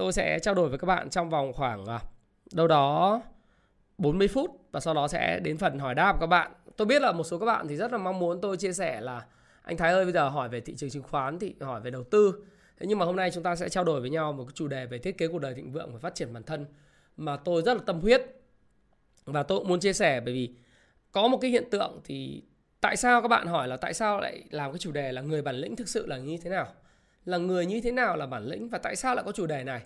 Tôi sẽ trao đổi với các bạn trong vòng khoảng à, đâu đó 40 phút và sau đó sẽ đến phần hỏi đáp của các bạn. Tôi biết là một số các bạn thì rất là mong muốn tôi chia sẻ là anh Thái ơi, bây giờ hỏi về thị trường chứng khoán thì hỏi về đầu tư. Thế nhưng mà hôm nay chúng ta sẽ trao đổi với nhau một cái chủ đề về thiết kế cuộc đời thịnh vượng và phát triển bản thân mà tôi rất là tâm huyết và tôi cũng muốn chia sẻ bởi vì có một cái hiện tượng thì tại sao các bạn hỏi là tại sao lại làm cái chủ đề là người bản lĩnh thực sự là như thế nào? Là người như thế nào là bản lĩnh và tại sao lại có chủ đề này?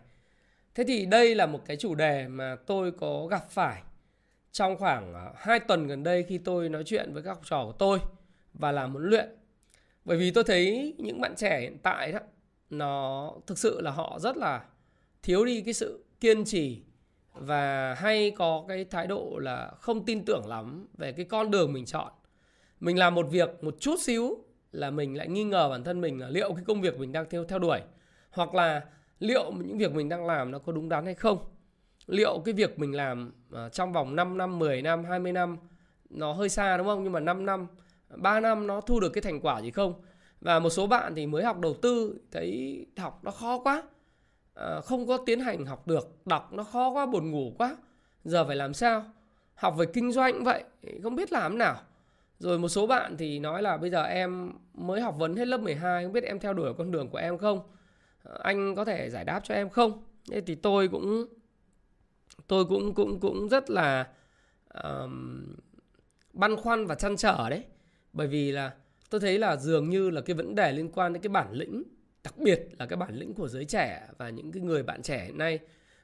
Thế thì đây là một cái chủ đề mà tôi có gặp phải trong khoảng ờ, 2 tuần gần đây khi tôi nói chuyện với các học trò của tôi và làm huấn luyện. Bởi vì tôi thấy những bạn trẻ hiện tại đó, nó thực sự là họ rất là thiếu đi cái sự kiên trì và hay có cái thái độ là không tin tưởng lắm về cái con đường mình chọn. Mình làm một việc một chút xíu là mình lại nghi ngờ bản thân mình là liệu cái công việc mình đang theo theo đuổi, hoặc là liệu những việc mình đang làm nó có đúng đắn hay không? Liệu cái việc mình làm à, trong vòng 5 năm 10 năm 20 năm nó hơi xa đúng không? Nhưng mà 5 năm 3 năm nó thu được cái thành quả gì không? Và một số bạn thì mới học đầu tư, thấy học nó khó quá. À, không có tiến hành học được, đọc nó khó quá, buồn ngủ quá. Giờ phải làm sao? Học về kinh doanh cũng vậy, không biết làm nào. Rồi một số bạn thì nói là bây giờ em mới học vấn hết lớp 12 không biết em theo đuổi con đường của em không? Ờ, anh có thể giải đáp cho em không? Thế thì tôi cũng tôi cũng cũng cũng rất là um, băn khoăn và chăn trở đấy. Bởi vì là tôi thấy là dường như là cái vấn đề liên quan đến cái bản lĩnh đặc biệt là cái bản lĩnh của giới trẻ và những cái người bạn trẻ hiện nay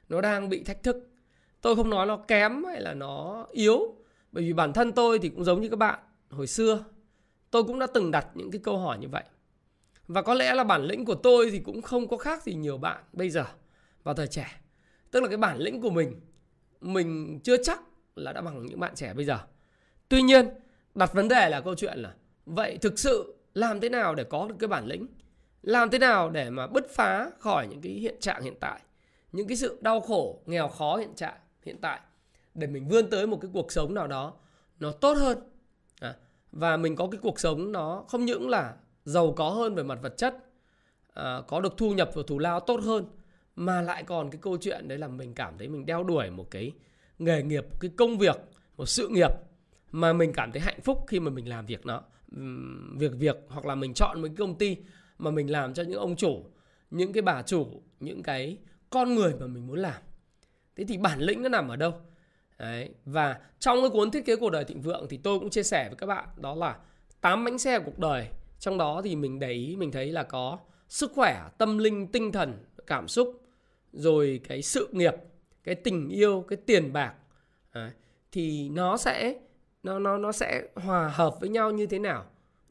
nó đang bị thách thức. Tôi không nói nó kém hay là nó yếu bởi vì bản thân tôi thì cũng giống như các bạn hồi xưa. Tôi cũng đã từng đặt những cái câu hỏi như vậy và có lẽ là bản lĩnh của tôi thì cũng không có khác gì nhiều bạn bây giờ vào thời trẻ. Tức là cái bản lĩnh của mình mình chưa chắc là đã bằng những bạn trẻ bây giờ. Tuy nhiên, đặt vấn đề là câu chuyện là vậy thực sự làm thế nào để có được cái bản lĩnh? Làm thế nào để mà bứt phá khỏi những cái hiện trạng hiện tại, những cái sự đau khổ, nghèo khó hiện trạng hiện tại để mình vươn tới một cái cuộc sống nào đó nó tốt hơn. À, và mình có cái cuộc sống nó không những là giàu có hơn về mặt vật chất à, có được thu nhập và thù lao tốt hơn mà lại còn cái câu chuyện đấy là mình cảm thấy mình đeo đuổi một cái nghề nghiệp một cái công việc một sự nghiệp mà mình cảm thấy hạnh phúc khi mà mình làm việc nó việc việc hoặc là mình chọn một cái công ty mà mình làm cho những ông chủ những cái bà chủ những cái con người mà mình muốn làm thế thì bản lĩnh nó nằm ở đâu Đấy. Và trong cái cuốn thiết kế cuộc đời thịnh vượng thì tôi cũng chia sẻ với các bạn đó là 8 bánh xe cuộc đời trong đó thì mình để ý mình thấy là có sức khỏe tâm linh tinh thần cảm xúc rồi cái sự nghiệp cái tình yêu cái tiền bạc. À, thì nó sẽ nó nó nó sẽ hòa hợp với nhau như thế nào?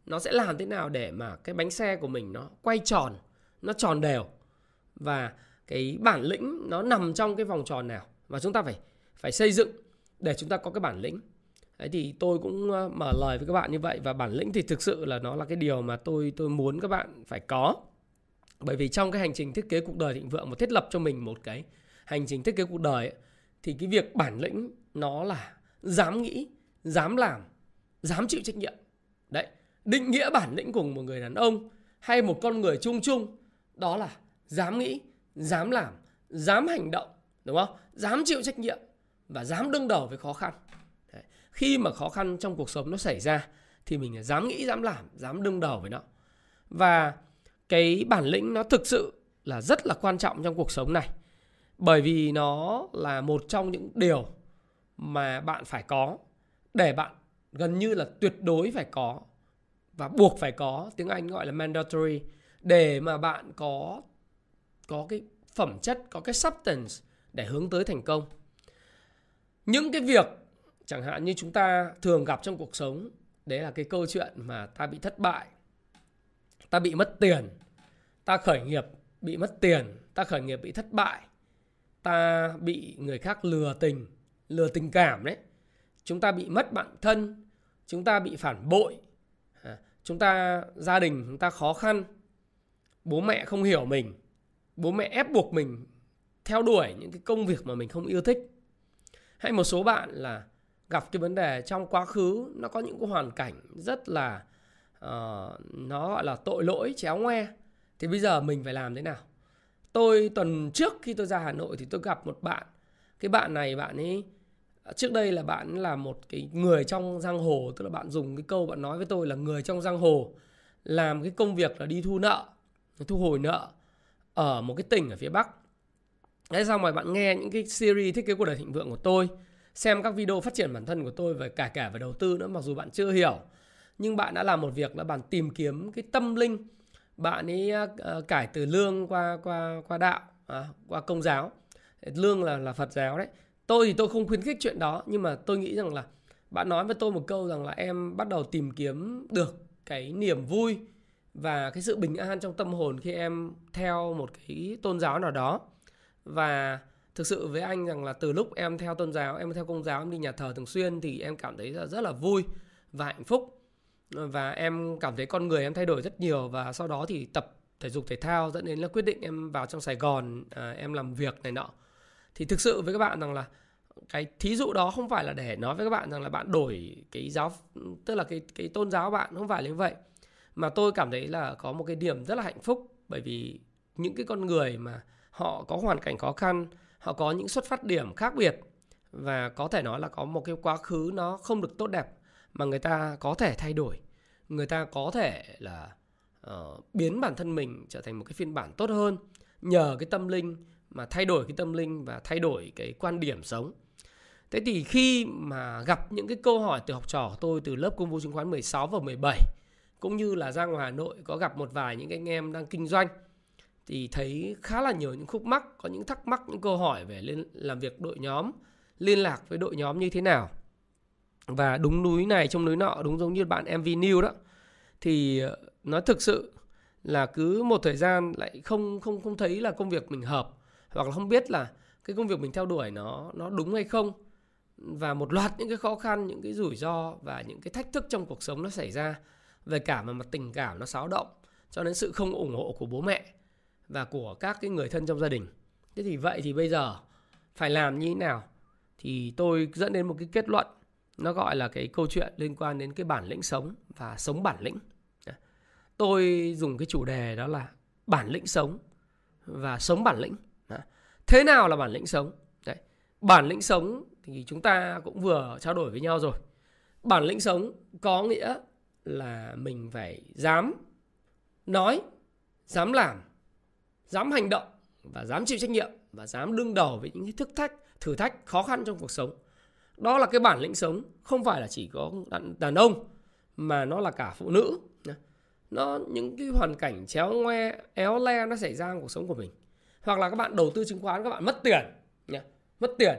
Nó sẽ làm thế nào để mà cái bánh xe của mình nó quay tròn nó tròn đều? Và cái bản lĩnh nó nằm trong cái vòng tròn nào? Và chúng ta phải phải xây dựng để chúng ta có cái bản lĩnh. Đấy thì tôi cũng mở lời với các bạn như vậy và bản lĩnh thì thực sự là nó là cái điều mà tôi tôi muốn các bạn phải có. Bởi vì trong cái hành trình thiết kế cuộc đời thịnh vượng mà thiết lập cho mình một cái hành trình thiết kế cuộc đời ấy, thì cái việc bản lĩnh nó là dám nghĩ, dám làm, dám chịu trách nhiệm. Đấy, định nghĩa bản lĩnh của một người đàn ông hay một con người chung chung đó là dám nghĩ, dám làm, dám hành động, đúng không? Dám chịu trách nhiệm và dám đương đầu với khó khăn khi mà khó khăn trong cuộc sống nó xảy ra, thì mình dám nghĩ, dám làm, dám đương đầu với nó. Và cái bản lĩnh nó thực sự là rất là quan trọng trong cuộc sống này. Bởi vì nó là một trong những điều mà bạn phải có để bạn gần như là tuyệt đối phải có và buộc phải có tiếng Anh gọi là mandatory để mà bạn có có cái phẩm chất, có cái substance để hướng tới thành công. Những cái việc chẳng hạn như chúng ta thường gặp trong cuộc sống, đấy là cái câu chuyện mà ta bị thất bại, ta bị mất tiền, ta khởi nghiệp bị mất tiền, ta khởi nghiệp bị thất bại, ta bị người khác lừa tình lừa tình cảm đấy. Chúng ta bị mất bạn thân, chúng ta bị phản bội à, chúng ta, gia đình chúng ta khó khăn, bố mẹ không hiểu mình, bố mẹ ép buộc mình theo đuổi những cái công việc mà mình không yêu thích. Hay một số bạn là gặp cái vấn đề trong quá khứ nó có những cái hoàn cảnh rất là uh, nó gọi là tội lỗi chéo ngoe. Thì bây giờ mình phải làm thế nào? Tôi tuần trước khi tôi ra hà nội thì tôi gặp một bạn. Cái bạn này bạn ấy trước đây là bạn là một cái người trong giang hồ tức là bạn dùng cái câu bạn nói với tôi là người trong giang hồ làm cái công việc là đi thu nợ thu hồi nợ ở một cái tỉnh ở phía bắc. Thế xong rồi bạn nghe những cái series thiết kế cuộc đời thịnh vượng của tôi xem các video phát triển bản thân của tôi về cả cả về đầu tư nữa mặc dù bạn chưa hiểu. Nhưng bạn đã làm một việc là bạn tìm kiếm cái tâm linh. Bạn ấy uh, cải từ lương qua qua qua đạo à, qua công giáo. Lương là là Phật giáo đấy. Tôi thì tôi không khuyến khích chuyện đó nhưng mà tôi nghĩ rằng là bạn nói với tôi một câu rằng là em bắt đầu tìm kiếm được cái niềm vui và cái sự bình an trong tâm hồn khi em theo một cái tôn giáo nào đó. Và thực sự với anh rằng là từ lúc em theo tôn giáo em theo công giáo em đi nhà thờ thường xuyên thì em cảm thấy là rất là vui và hạnh phúc. Và em cảm thấy con người em thay đổi rất nhiều và sau đó thì tập thể dục thể thao dẫn đến là quyết định em vào trong Sài Gòn à, em làm việc này nọ. Thì thực sự với các bạn rằng là cái thí dụ đó không phải là để nói với các bạn rằng là bạn đổi cái giáo tức là cái cái tôn giáo bạn không phải là như vậy. Mà tôi cảm thấy là có một cái điểm rất là hạnh phúc bởi vì những cái con người mà họ có hoàn cảnh khó khăn họ có những xuất phát điểm khác biệt và có thể nói là có một cái quá khứ nó không được tốt đẹp mà người ta có thể thay đổi. Người ta có thể là uh, biến bản thân mình trở thành một cái phiên bản tốt hơn nhờ cái tâm linh mà thay đổi cái tâm linh và thay đổi cái quan điểm sống. Thế thì khi mà gặp những cái câu hỏi từ học trò của tôi từ lớp công vụ chứng khoán 16 và 17 cũng như là ra ngoài Hà Nội có gặp một vài những anh em đang kinh doanh thì thấy khá là nhiều những khúc mắc, có những thắc mắc, những câu hỏi về liên, làm việc đội nhóm, liên lạc với đội nhóm như thế nào. Và đúng núi này trong núi nọ, đúng giống như bạn MV New đó. Thì ờ, nó thực sự là cứ một thời gian lại không không không thấy là công việc mình hợp hoặc là không biết là cái công việc mình theo đuổi nó nó đúng hay không và một loạt những cái khó khăn những cái rủi ro và những cái thách thức trong cuộc sống nó xảy ra về cả mà mặt tình cảm nó xáo động cho đến sự không ủng hộ của bố mẹ và của các cái người thân trong gia đình. Thế thì vậy thì bây giờ phải làm như thế nào? Thì tôi dẫn đến một cái kết luận, nó gọi là cái câu chuyện liên quan đến cái bản lĩnh sống và sống bản lĩnh. Tôi dùng cái chủ đề đó là bản lĩnh sống và sống bản lĩnh. Thế nào là bản lĩnh sống? Đấy. bản lĩnh sống thì chúng ta cũng vừa trao đổi với nhau rồi. Bản lĩnh sống có nghĩa là mình phải dám nói, dám làm dám hành động và dám chịu trách nhiệm và dám đương đầu với những cái thức thách thử thách khó khăn trong cuộc sống. Đó là cái bản lĩnh sống không phải là chỉ có đàn, đàn ông mà nó là cả phụ nữ. Nó những cái hoàn cảnh chéo ngoe éo le nó xảy ra trong cuộc sống của mình. Hoặc là các bạn đầu tư chứng khoán các bạn mất tiền. Mất tiền.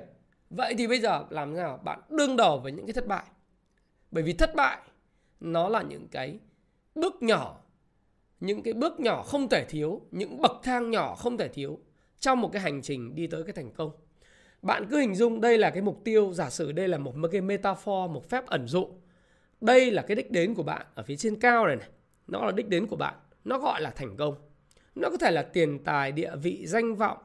Vậy thì bây giờ làm thế nào? Bạn đương đầu với những cái thất bại. Bởi vì thất bại nó là những cái bước nhỏ những cái bước nhỏ không thể thiếu, những bậc thang nhỏ không thể thiếu trong một cái hành trình đi tới cái thành công. Bạn cứ hình dung đây là cái mục tiêu, giả sử đây là một cái metaphor, một phép ẩn dụ. Đây là cái đích đến của bạn ở phía trên cao này này. Nó là đích đến của bạn. Nó gọi là thành công. Nó có thể là tiền tài, địa vị, danh vọng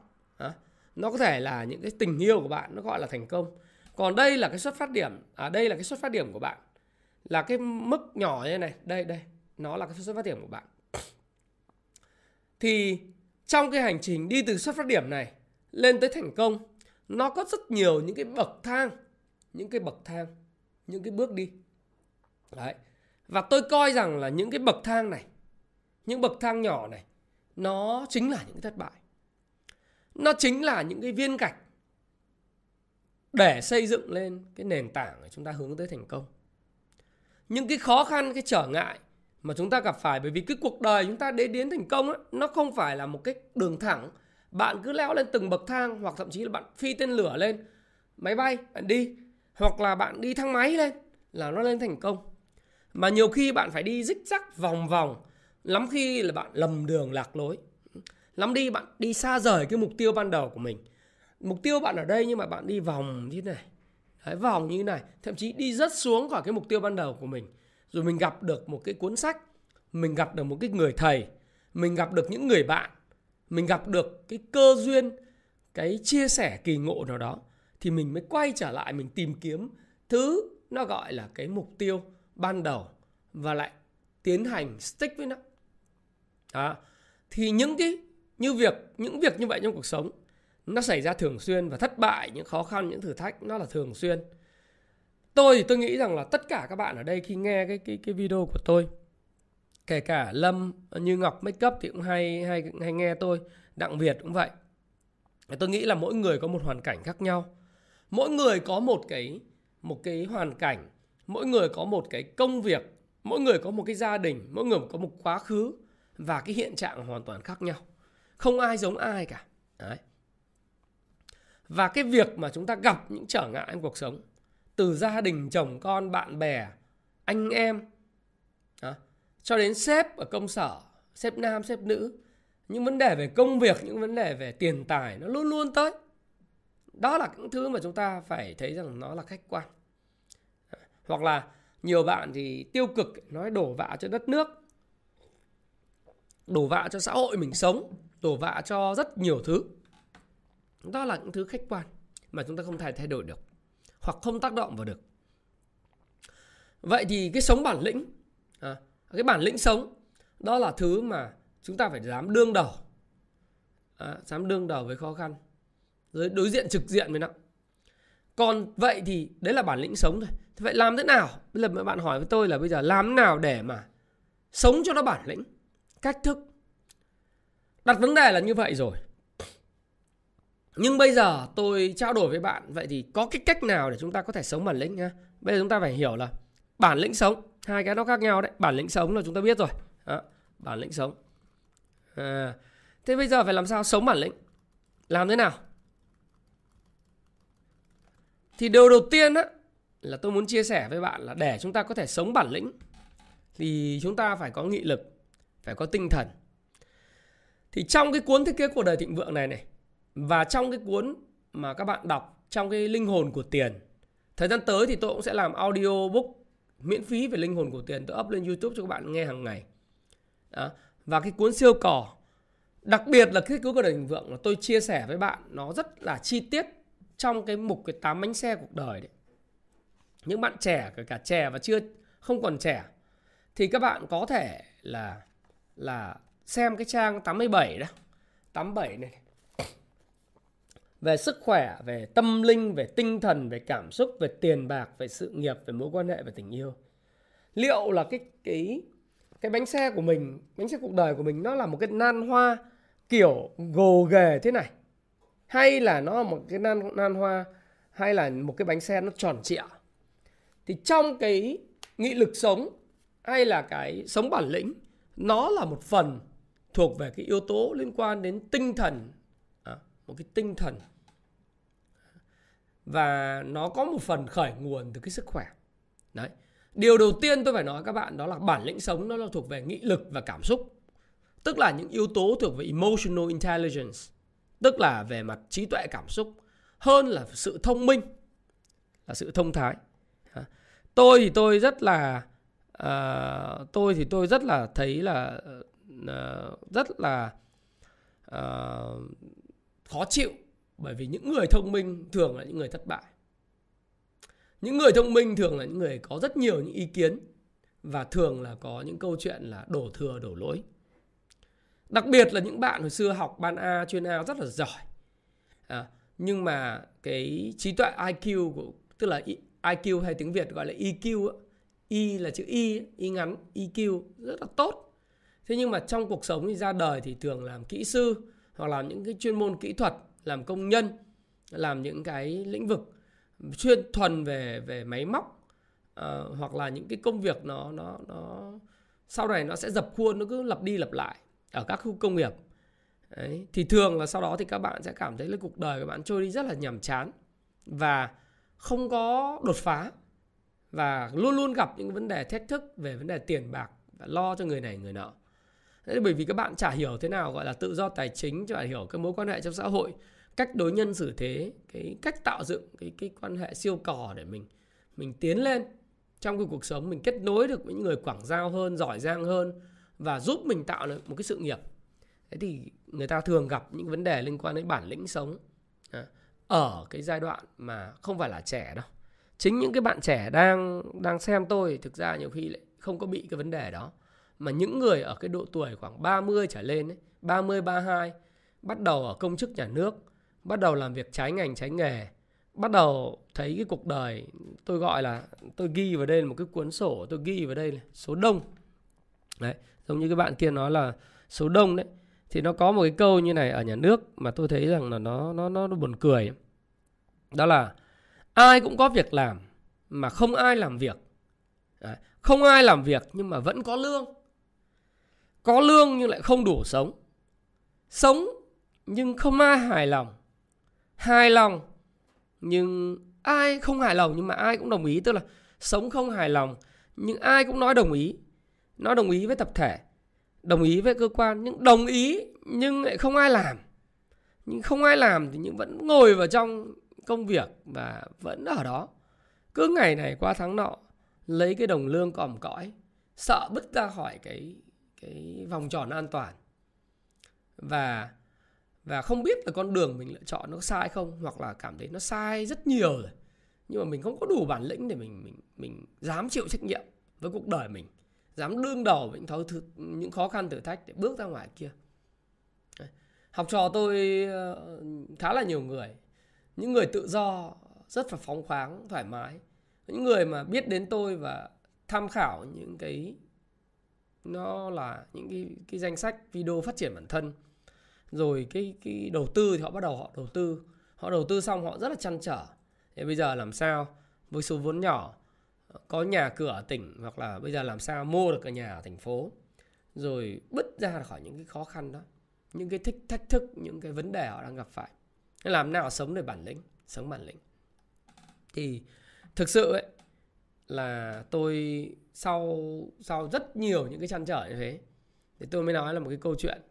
nó có thể là những cái tình yêu của bạn, nó gọi là thành công. Còn đây là cái xuất phát điểm à đây là cái xuất phát điểm của bạn. Là cái mức nhỏ như này, đây đây. Nó là cái xuất phát điểm của bạn thì trong cái hành trình đi từ xuất phát điểm này lên tới thành công, nó có rất nhiều những cái bậc thang, những cái bậc thang, những cái bước đi. Đấy. Và tôi coi rằng là những cái bậc thang này, những bậc thang nhỏ này, nó chính là những cái thất bại. Nó chính là những cái viên gạch để xây dựng lên cái nền tảng để chúng ta hướng tới thành công. Những cái khó khăn, cái trở ngại mà chúng ta gặp phải bởi vì cái cuộc đời chúng ta đến đến thành công ấy, nó không phải là một cái đường thẳng. Bạn cứ leo lên từng bậc thang hoặc thậm chí là bạn phi tên lửa lên máy bay bạn đi. Hoặc là bạn đi thang máy lên là nó lên thành công. Mà nhiều khi bạn phải đi rích rắc vòng vòng lắm khi là bạn lầm đường lạc lối. Lắm đi bạn đi xa rời cái mục tiêu ban đầu của mình. Mục tiêu bạn ở đây nhưng mà bạn đi vòng như thế này. Đấy, vòng như thế này. Thậm chí đi rất xuống khỏi cái mục tiêu ban đầu của mình rồi mình gặp được một cái cuốn sách, mình gặp được một cái người thầy, mình gặp được những người bạn, mình gặp được cái cơ duyên, cái chia sẻ kỳ ngộ nào đó, thì mình mới quay trở lại mình tìm kiếm thứ nó gọi là cái mục tiêu ban đầu và lại tiến hành stick với nó đó. thì những cái, như việc, những việc như vậy trong cuộc sống, nó xảy ra thường xuyên và thất bại, những khó khăn, những thử thách, nó là thường xuyên tôi thì tôi nghĩ rằng là tất cả các bạn ở đây khi nghe cái cái cái video của tôi, kể cả lâm như ngọc make up thì cũng hay hay hay nghe tôi, đặng việt cũng vậy. Tôi nghĩ là mỗi người có một hoàn cảnh khác nhau. Mỗi người có một cái một cái hoàn cảnh, mỗi người có một cái công việc, mỗi người có một cái gia đình, mỗi người có một quá khứ và cái hiện trạng hoàn toàn khác nhau. Không ai giống ai cả. Đấy. Và cái việc mà chúng ta gặp những trở ngại trong cuộc sống từ gia đình chồng con bạn bè anh em đó, cho đến sếp ở công sở sếp nam sếp nữ những vấn đề về công việc những vấn đề về tiền tài nó luôn luôn tới. Đó là những thứ mà chúng ta phải thấy rằng nó là khách quan. Hoặc là nhiều bạn thì tiêu cực nói đổ vạ cho đất nước đổ vạ cho xã hội mình sống đổ vạ cho rất nhiều thứ. Đó là những thứ khách quan mà chúng ta không thể thay đổi được hoặc không tác động vào được. Vậy thì cái sống bản lĩnh à, cái bản lĩnh sống đó là thứ mà chúng ta phải dám đương đầu. À, dám đương đầu với khó khăn rồi đối diện trực diện với nó. Còn vậy thì đấy là bản lĩnh sống thôi. Thế vậy làm thế nào? Bây giờ bạn hỏi với tôi là bây giờ làm thế nào để mà sống cho nó bản lĩnh cách thức? Đặt vấn đề là như vậy rồi nhưng bây giờ tôi trao đổi với bạn vậy thì có cái cách nào để chúng ta có thể sống bản lĩnh nhá? Bây giờ chúng ta phải hiểu là bản lĩnh sống hai cái nó khác nhau đấy. Bản lĩnh sống là chúng ta biết rồi. Đó, bản lĩnh sống. À, thế bây giờ phải làm sao sống bản lĩnh? Làm thế nào? Thì điều đầu tiên á là tôi muốn chia sẻ với bạn là để chúng ta có thể sống bản lĩnh thì chúng ta phải có nghị lực phải có tinh thần. Thì trong cái cuốn thiết kế cuộc đời thịnh vượng này này và trong cái cuốn mà các bạn đọc, trong cái linh hồn của tiền, thời gian tới thì tôi cũng sẽ làm audio book miễn phí về linh hồn của tiền. Tôi up lên youtube cho các bạn nghe hàng ngày. Đó. và cái cuốn siêu cỏ đặc biệt là cái cuốn của đời thịnh vượng là tôi chia sẻ với bạn, nó rất là chi tiết trong cái mục cái tám bánh xe cuộc đời đấy. Những bạn trẻ, kể cả trẻ và chưa, không còn trẻ, thì các bạn có thể là là xem cái trang 87 đó. 87 này về sức khỏe, về tâm linh, về tinh thần, về cảm xúc, về tiền bạc, về sự nghiệp, về mối quan hệ, về tình yêu. Liệu là cái cái cái bánh xe của mình, bánh xe cuộc đời của mình nó là một cái nan hoa kiểu gồ ghề thế này? Hay là nó là một cái nan nan hoa, hay là một cái bánh xe nó tròn trịa? Thì trong cái nghị lực sống, hay là cái sống bản lĩnh, nó là một phần thuộc về cái yếu tố liên quan đến tinh thần một cái tinh thần. Và nó có một phần khởi nguồn từ cái sức khỏe. Đấy. Điều đầu tiên tôi phải nói các bạn đó là bản lĩnh sống nó là thuộc về nghị lực và cảm xúc. Tức là những yếu tố thuộc về emotional intelligence tức là về mặt trí tuệ cảm xúc hơn là sự thông minh là sự thông thái. Tôi thì tôi rất là uh, tôi thì tôi rất là thấy là uh, rất là uh, khó chịu bởi vì những người thông minh thường là những người thất bại. Những người thông minh thường là những người có rất nhiều những ý kiến và thường là có những câu chuyện là đổ thừa đổ lỗi. Đặc biệt là những bạn hồi xưa học ban A chuyên A rất là giỏi. À, nhưng mà cái trí tuệ IQ của tức là IQ hay tiếng Việt gọi là EQ E là chữ Y Y ngắn EQ rất là tốt. Thế nhưng mà trong cuộc sống thì ra đời thì thường làm kỹ sư hoặc làm những cái chuyên môn kỹ thuật làm công nhân làm những cái lĩnh vực chuyên thuần về về máy móc uh, hoặc là những cái công việc nó nó nó sau này nó sẽ dập khuôn nó cứ lặp đi lặp lại ở các khu công nghiệp Đấy. thì thường là sau đó thì các bạn sẽ cảm thấy là cuộc đời các bạn trôi đi rất là nhàm chán và không có đột phá và luôn luôn gặp những vấn đề thách thức về vấn đề tiền bạc và lo cho người này người nọ Thế bởi vì các bạn chả hiểu thế nào gọi là tự do tài chính, chả hiểu cái mối quan hệ trong xã hội, cách đối nhân xử thế, cái cách tạo dựng cái cái quan hệ siêu cò để mình mình tiến lên trong cái cuộc sống, mình kết nối được với những người quảng giao hơn, giỏi giang hơn và giúp mình tạo được một cái sự nghiệp. Thế thì người ta thường gặp những vấn đề liên quan đến bản lĩnh sống à, ở cái giai đoạn mà không phải là trẻ đâu. Chính những cái bạn trẻ đang đang xem tôi thực ra nhiều khi lại không có bị cái vấn đề đó mà những người ở cái độ tuổi khoảng 30 trở lên ấy, 30 32 bắt đầu ở công chức nhà nước, bắt đầu làm việc trái ngành trái nghề, bắt đầu thấy cái cuộc đời tôi gọi là tôi ghi vào đây là một cái cuốn sổ tôi ghi vào đây là số đông. Đấy, giống như các bạn kia nói là số đông đấy thì nó có một cái câu như này ở nhà nước mà tôi thấy rằng là nó nó nó, nó buồn cười. Đó là ai cũng có việc làm mà không ai làm việc. Đấy, không ai làm việc nhưng mà vẫn có lương có lương nhưng lại không đủ sống. Sống nhưng không ai hài lòng. Hài lòng nhưng ai không hài lòng, nhưng mà ai cũng đồng ý. Tức là sống không hài lòng nhưng ai cũng nói đồng ý. Nói đồng ý với tập thể, đồng ý với cơ quan, nhưng đồng ý nhưng lại không ai làm. Nhưng không ai làm thì nhưng vẫn ngồi vào trong công việc và vẫn ở đó. Cứ ngày này qua tháng nọ, lấy cái đồng lương còm cõi, sợ bứt ra khỏi cái cái vòng tròn an toàn. Và và không biết là con đường mình lựa chọn nó sai không hoặc là cảm thấy nó sai rất nhiều rồi. Nhưng mà mình không có đủ bản lĩnh để mình mình mình dám chịu trách nhiệm với cuộc đời mình dám đương đầu với những, thứ, những khó khăn thử thách để bước ra ngoài kia. Học trò tôi ờ, khá là nhiều người. Những người tự do rất là phóng khoáng thoải mái. Những người mà biết đến tôi và tham khảo những cái nó là những cái cái danh sách video phát triển bản thân. Rồi cái cái đầu tư thì họ bắt đầu họ đầu tư. Họ đầu tư xong họ rất là chăn trở. Thế bây giờ làm sao? Với số vốn nhỏ, có nhà cửa ở tỉnh hoặc là bây giờ làm sao mua được cái nhà ở thành phố? Rồi bứt ra khỏi những cái khó khăn đó. Những cái thích thách thức, những cái vấn đề họ đang gặp phải. Làm nào sống được bản lĩnh, sống bản lĩnh. Thì thực sự ấy là tôi sau sau rất nhiều những cái chăn trở như thế, thì tôi mới nói là một cái câu chuyện.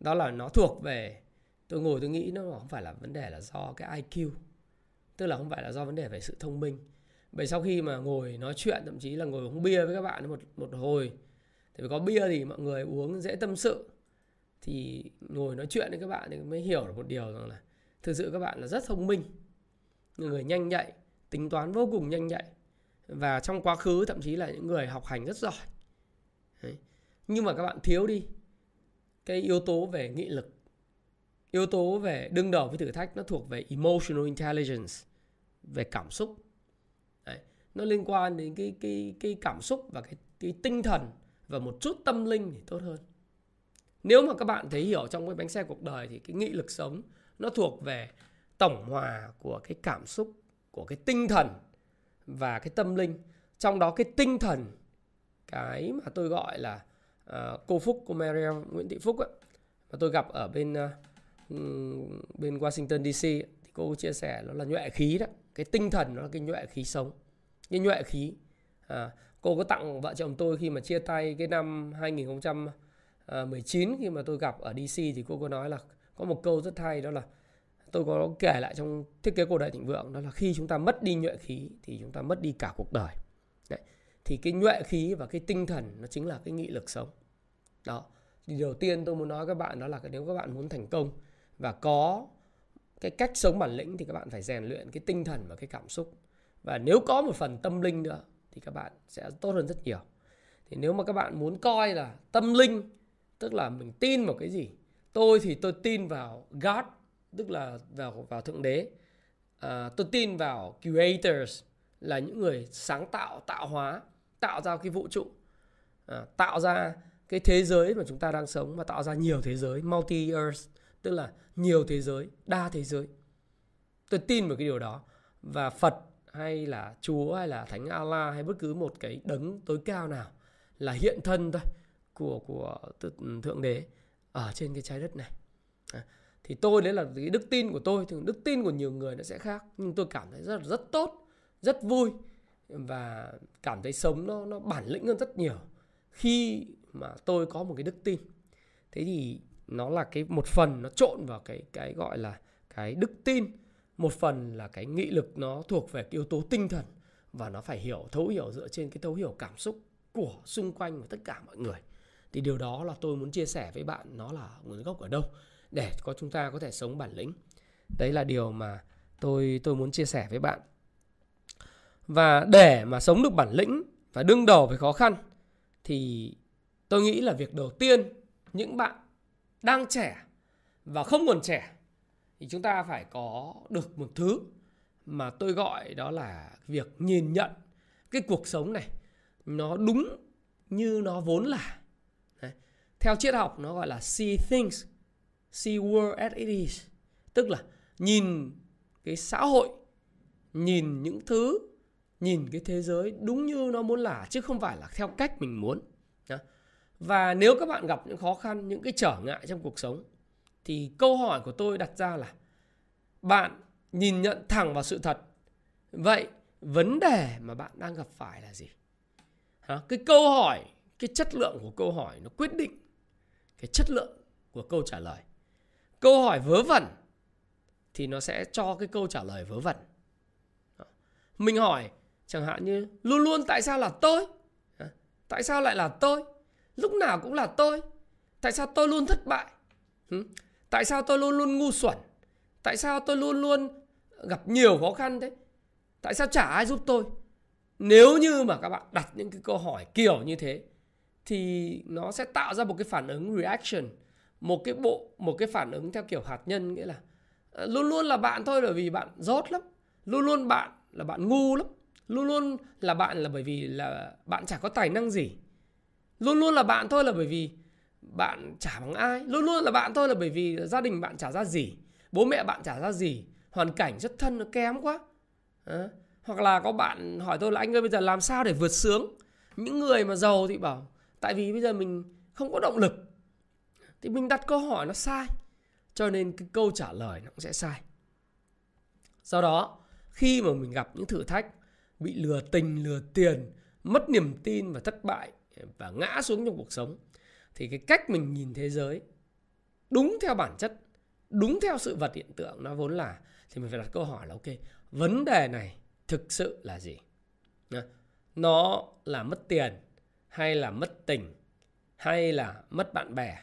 Đó là nó thuộc về, tôi ngồi tôi nghĩ nó không phải là vấn đề là do cái IQ tức là không phải là do vấn đề về sự thông minh. Bởi sau khi mà ngồi nói chuyện, thậm chí là ngồi uống bia với các bạn một một hồi, thì có bia thì mọi người uống dễ tâm sự, thì ngồi nói chuyện với các bạn thì mới hiểu được một điều rằng là thực sự các bạn là rất thông minh, người nhanh nhạy, tính toán vô cùng nhanh nhạy và trong quá khứ thậm chí là những người học hành rất giỏi Đấy. nhưng mà các bạn thiếu đi cái yếu tố về nghị lực yếu tố về đương đầu với thử thách nó thuộc về emotional intelligence về cảm xúc Đấy. nó liên quan đến cái cái cái cảm xúc và cái, cái tinh thần và một chút tâm linh thì tốt hơn nếu mà các bạn thấy hiểu trong cái bánh xe cuộc đời thì cái nghị lực sống nó thuộc về tổng hòa của cái cảm xúc của cái tinh thần và cái tâm linh trong đó cái tinh thần cái mà tôi gọi là uh, cô Phúc cô Maria Nguyễn Thị Phúc ấy, mà tôi gặp ở bên uh, bên Washington DC thì cô chia sẻ nó là nhuệ khí đó cái tinh thần nó là cái nhuệ khí sống cái nhuệ khí. À, cô có tặng vợ chồng tôi khi mà chia tay cái năm 2019 khi mà tôi gặp ở DC thì cô có nói là có một câu rất hay đó là tôi có kể lại trong thiết kế cổ đại thịnh vượng, đó là khi chúng ta mất đi nhuệ khí thì chúng ta mất đi cả cuộc đời. Đấy. thì cái nhuệ khí và cái tinh thần nó chính là cái nghị lực sống. Đó, thì đầu tiên tôi muốn nói các bạn đó là nếu các bạn muốn thành công và có cái cách sống bản lĩnh thì các bạn phải rèn luyện cái tinh thần và cái cảm xúc. Và nếu có một phần tâm linh nữa thì các bạn sẽ tốt hơn rất nhiều. Thì nếu mà các bạn muốn coi là tâm linh, tức là mình tin vào cái gì, tôi thì tôi tin vào God tức là vào vào thượng đế. À, tôi tin vào creators là những người sáng tạo tạo hóa tạo ra cái vũ trụ à, tạo ra cái thế giới mà chúng ta đang sống và tạo ra nhiều thế giới multi earth tức là nhiều thế giới đa thế giới. Tôi tin vào cái điều đó. Và phật hay là chúa hay là thánh allah hay bất cứ một cái đấng tối cao nào là hiện thân thôi của của thượng đế ở trên cái trái đất này. À, thì tôi đấy là cái đức tin của tôi, thì đức tin của nhiều người nó sẽ khác. Nhưng tôi cảm thấy rất rất tốt, rất vui. Và cảm thấy sống nó nó bản lĩnh hơn rất nhiều khi mà tôi có một cái đức tin. Thế thì nó là cái một phần nó trộn vào cái cái gọi là cái đức tin. Một phần là cái nghị lực nó thuộc về cái yếu tố tinh thần. Và nó phải hiểu, thấu hiểu dựa trên cái thấu hiểu cảm xúc của xung quanh và tất cả mọi người. Thì điều đó là tôi muốn chia sẻ với bạn, nó là nguồn gốc ở đâu để có chúng ta có thể sống bản lĩnh. Đấy là điều mà tôi tôi muốn chia sẻ với bạn. Và để mà sống được bản lĩnh và đương đầu với khó khăn, thì tôi nghĩ là việc đầu tiên những bạn đang trẻ và không còn trẻ thì chúng ta phải có được một thứ mà tôi gọi đó là việc nhìn nhận cái cuộc sống này nó đúng như nó vốn là. Đấy. theo triết học nó gọi là see things see world as it is tức là nhìn cái xã hội, nhìn những thứ, nhìn cái thế giới đúng như nó muốn là, chứ không phải là theo cách mình muốn. Và nếu các bạn gặp những khó khăn, những cái trở ngại trong cuộc sống, thì câu hỏi của tôi đặt ra là, bạn nhìn nhận thẳng vào sự thật. Vậy vấn đề mà bạn đang gặp phải là gì? Hả? cái câu hỏi, cái chất lượng của câu hỏi nó quyết định cái chất lượng của câu trả lời câu hỏi vớ vẩn thì nó sẽ cho cái câu trả lời vớ vẩn. Mình hỏi, chẳng hạn như, luôn luôn tại sao là tôi? Tại sao lại là tôi? Lúc nào cũng là tôi. Tại sao tôi luôn thất bại? Tại sao tôi luôn luôn ngu xuẩn? Tại sao tôi luôn luôn gặp nhiều khó khăn thế? Tại sao chả ai giúp tôi? Nếu như mà các bạn đặt những cái câu hỏi kiểu như thế thì nó sẽ tạo ra một cái phản ứng reaction một cái bộ một cái phản ứng theo kiểu hạt nhân nghĩa là ờ, luôn luôn là bạn thôi bởi vì bạn dốt lắm. Luôn luôn bạn là bạn ngu lắm. Luôn luôn là bạn là bởi vì là bạn chả có tài năng gì. Luôn luôn là bạn thôi là bởi vì bạn chả bằng ai. Luôn luôn là bạn thôi là bởi vì gia đình bạn chả ra gì. Bố mẹ bạn chả ra gì. Hoàn cảnh rất thân nó kém quá. À, hoặc là có bạn hỏi tôi là anh ơi bây giờ làm sao để vượt sướng? Những người mà giàu thì bảo tại vì bây giờ mình không có động lực thì mình đặt câu hỏi nó sai, cho nên cái câu trả lời nó cũng sẽ sai. Do đó, khi mà mình gặp những thử thách, bị lừa tình, lừa tiền, mất niềm tin và thất bại và ngã xuống trong cuộc sống, thì cái cách mình nhìn thế giới đúng theo bản chất, đúng theo sự vật hiện tượng nó vốn là, thì mình phải đặt câu hỏi là, ok, vấn đề này thực sự là gì? Nó là mất tiền, hay là mất tình, hay là mất bạn bè?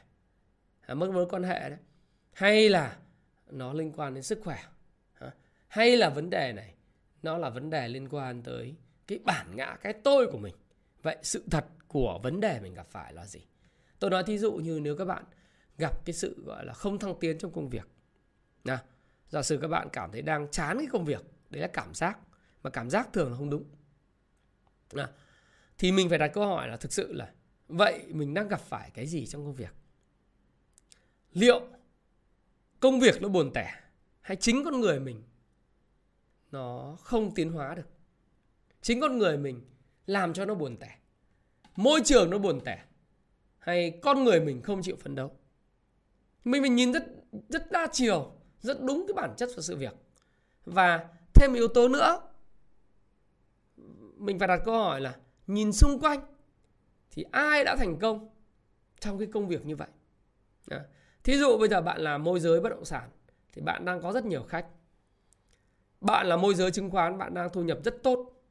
Mất mối quan hệ đấy. Hay là nó liên quan đến sức khỏe hay là vấn đề này nó là vấn đề liên quan tới cái bản ngã cái tôi của mình. Vậy sự thật của vấn đề mình gặp phải là gì? Tôi nói thí dụ như nếu các bạn gặp cái sự gọi là không thăng tiến trong công việc. Nào giả sử các bạn cảm thấy đang chán cái công việc đấy là cảm giác mà cảm giác thường là không đúng. Nào, thì mình phải đặt câu hỏi là thực sự là vậy mình đang gặp phải cái gì trong công việc? Liệu công việc nó buồn tẻ hay chính con người mình nó không tiến hóa được? Chính con người mình làm cho nó buồn tẻ, môi trường nó buồn tẻ hay con người mình không chịu phấn đấu? Mình mình nhìn rất rất đa chiều, rất đúng cái bản chất của sự việc. Và thêm yếu tố nữa, mình phải đặt câu hỏi là nhìn xung quanh thì ai đã thành công trong cái công việc như vậy? Thí dụ bây giờ bạn là môi giới bất động sản thì bạn đang có rất nhiều khách. Bạn là môi giới chứng khoán bạn đang thu nhập rất tốt.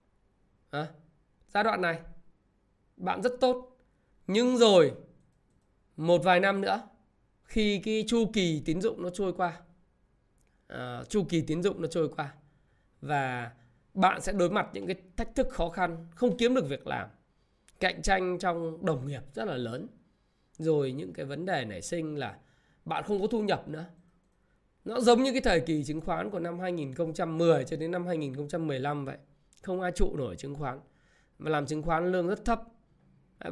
À, giai đoạn này bạn rất tốt. Nhưng rồi một vài năm nữa khi cái chu kỳ tín dụng nó trôi qua à, chu kỳ tín dụng nó trôi qua và bạn sẽ đối mặt những cái thách thức khó khăn không kiếm được việc làm cạnh tranh trong đồng nghiệp rất là lớn. Rồi những cái vấn đề nảy sinh là bạn không có thu nhập nữa. Nó giống như cái thời kỳ chứng khoán của năm 2010 cho đến năm 2015 vậy. Không ai trụ nổi chứng khoán. Mà làm chứng khoán lương rất thấp.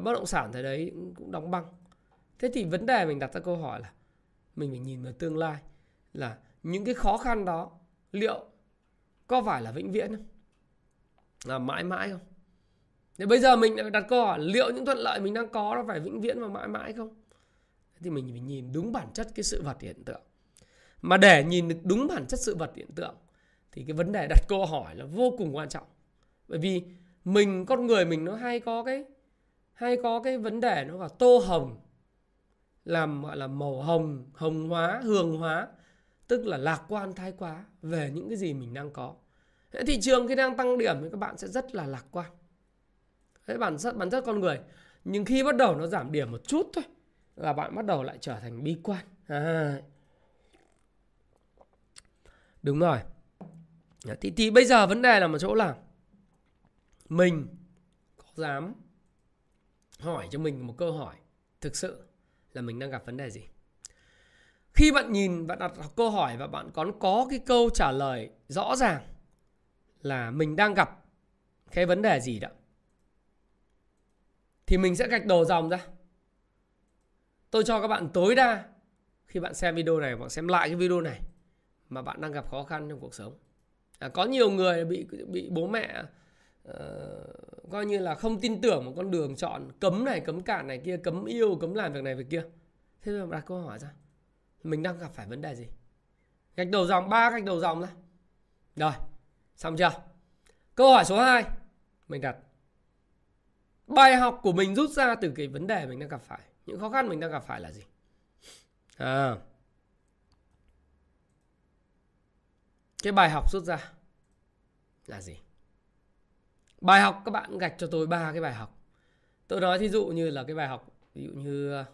Bất động sản thời đấy cũng đóng băng. Thế thì vấn đề mình đặt ra câu hỏi là mình phải nhìn vào tương lai là những cái khó khăn đó liệu có phải là vĩnh viễn không? Là mãi mãi không? Thế bây giờ mình đặt câu hỏi liệu những thuận lợi mình đang có nó phải vĩnh viễn và mãi mãi không? Thì mình phải nhìn đúng bản chất cái sự vật hiện tượng. Mà để nhìn được đúng bản chất sự vật hiện tượng thì cái vấn đề đặt câu hỏi là vô cùng quan trọng. Bởi vì mình, con người mình nó hay có cái, hay có cái vấn đề nó là tô hồng, làm, gọi là, màu hồng hồng hóa, hường hóa, tức là lạc quan, thái quá về những cái gì mình đang có. Thị trường khi đang tăng điểm thì các bạn sẽ rất là lạc quan. Đấy bản chất bản chất con người, nhưng khi bắt đầu nó giảm điểm một chút thôi là bạn bắt đầu lại trở thành bi quan. À. đúng rồi. Thì, thì bây giờ vấn đề là một chỗ là mình có dám hỏi cho mình một câu hỏi thực sự là mình đang gặp vấn đề gì? Khi bạn nhìn và đặt câu hỏi và bạn còn có cái câu trả lời rõ ràng là mình đang gặp cái vấn đề gì đó thì mình sẽ gạch đồ dòng ra tôi cho các bạn tối đa khi bạn xem video này bạn xem lại cái video này mà bạn đang gặp khó khăn trong cuộc sống. À, có nhiều người bị bị bố mẹ uh, coi như là không tin tưởng một con đường chọn cấm này cấm cản này kia cấm yêu cấm làm việc này việc kia. Thế mà đặt câu hỏi ra mình đang gặp phải vấn đề gì? Gạch đầu dòng ba gạch đầu dòng ra. Rồi xong chưa? Câu hỏi số 2 mình đặt. Bài học của mình rút ra từ cái vấn đề mình đang gặp phải những khó khăn mình đang gặp phải là gì? À. Cái bài học rút ra là gì? Bài học các bạn gạch cho tôi ba cái bài học. Tôi nói thí dụ như là cái bài học ví dụ như ờ,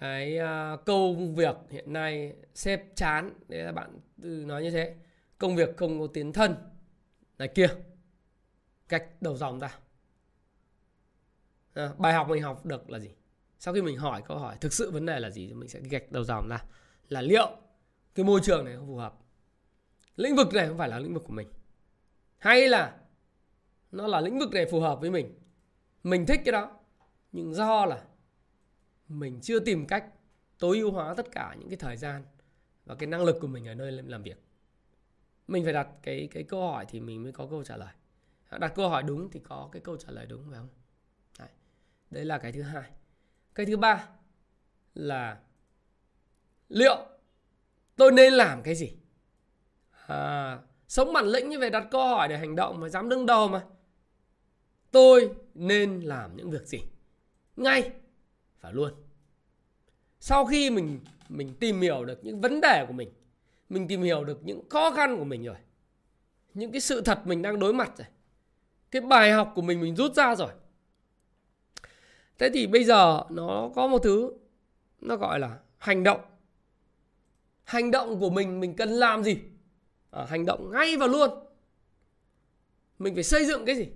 cái công câu việc hiện nay sếp chán đấy là bạn nói như thế. Công việc không có tiến thân này kia. Gạch đầu dòng ra. À, bài học mình học được là gì? Sau khi mình hỏi câu hỏi thực sự vấn đề là gì thì mình sẽ gạch đầu dòng ra là liệu cái môi trường này không phù hợp? Lĩnh vực này không phải là lĩnh vực của mình. Hay là nó là lĩnh vực này phù hợp với mình? Mình thích cái đó nhưng do là mình chưa tìm cách tối ưu hóa tất cả những cái thời gian và cái năng lực của mình ở nơi làm việc. Mình phải đặt cái cái câu hỏi thì mình mới có câu trả lời. Đặt câu hỏi đúng thì có cái câu trả lời đúng phải không? Đấy, đấy là cái thứ hai cái thứ ba là liệu tôi nên làm cái gì? À, sống bản lĩnh như vậy đặt câu hỏi để hành động mà dám đứng đầu mà. Tôi nên làm những việc gì? Ngay và luôn. Sau khi mình mình tìm hiểu được những vấn đề của mình mình tìm hiểu được những khó khăn của mình rồi những cái sự thật mình đang đối mặt rồi cái bài học của mình mình rút ra rồi thế thì bây giờ nó có một thứ nó gọi là hành động. Hành động của mình mình cần làm gì? À, hành động ngay và luôn. Mình phải xây dựng cái gì?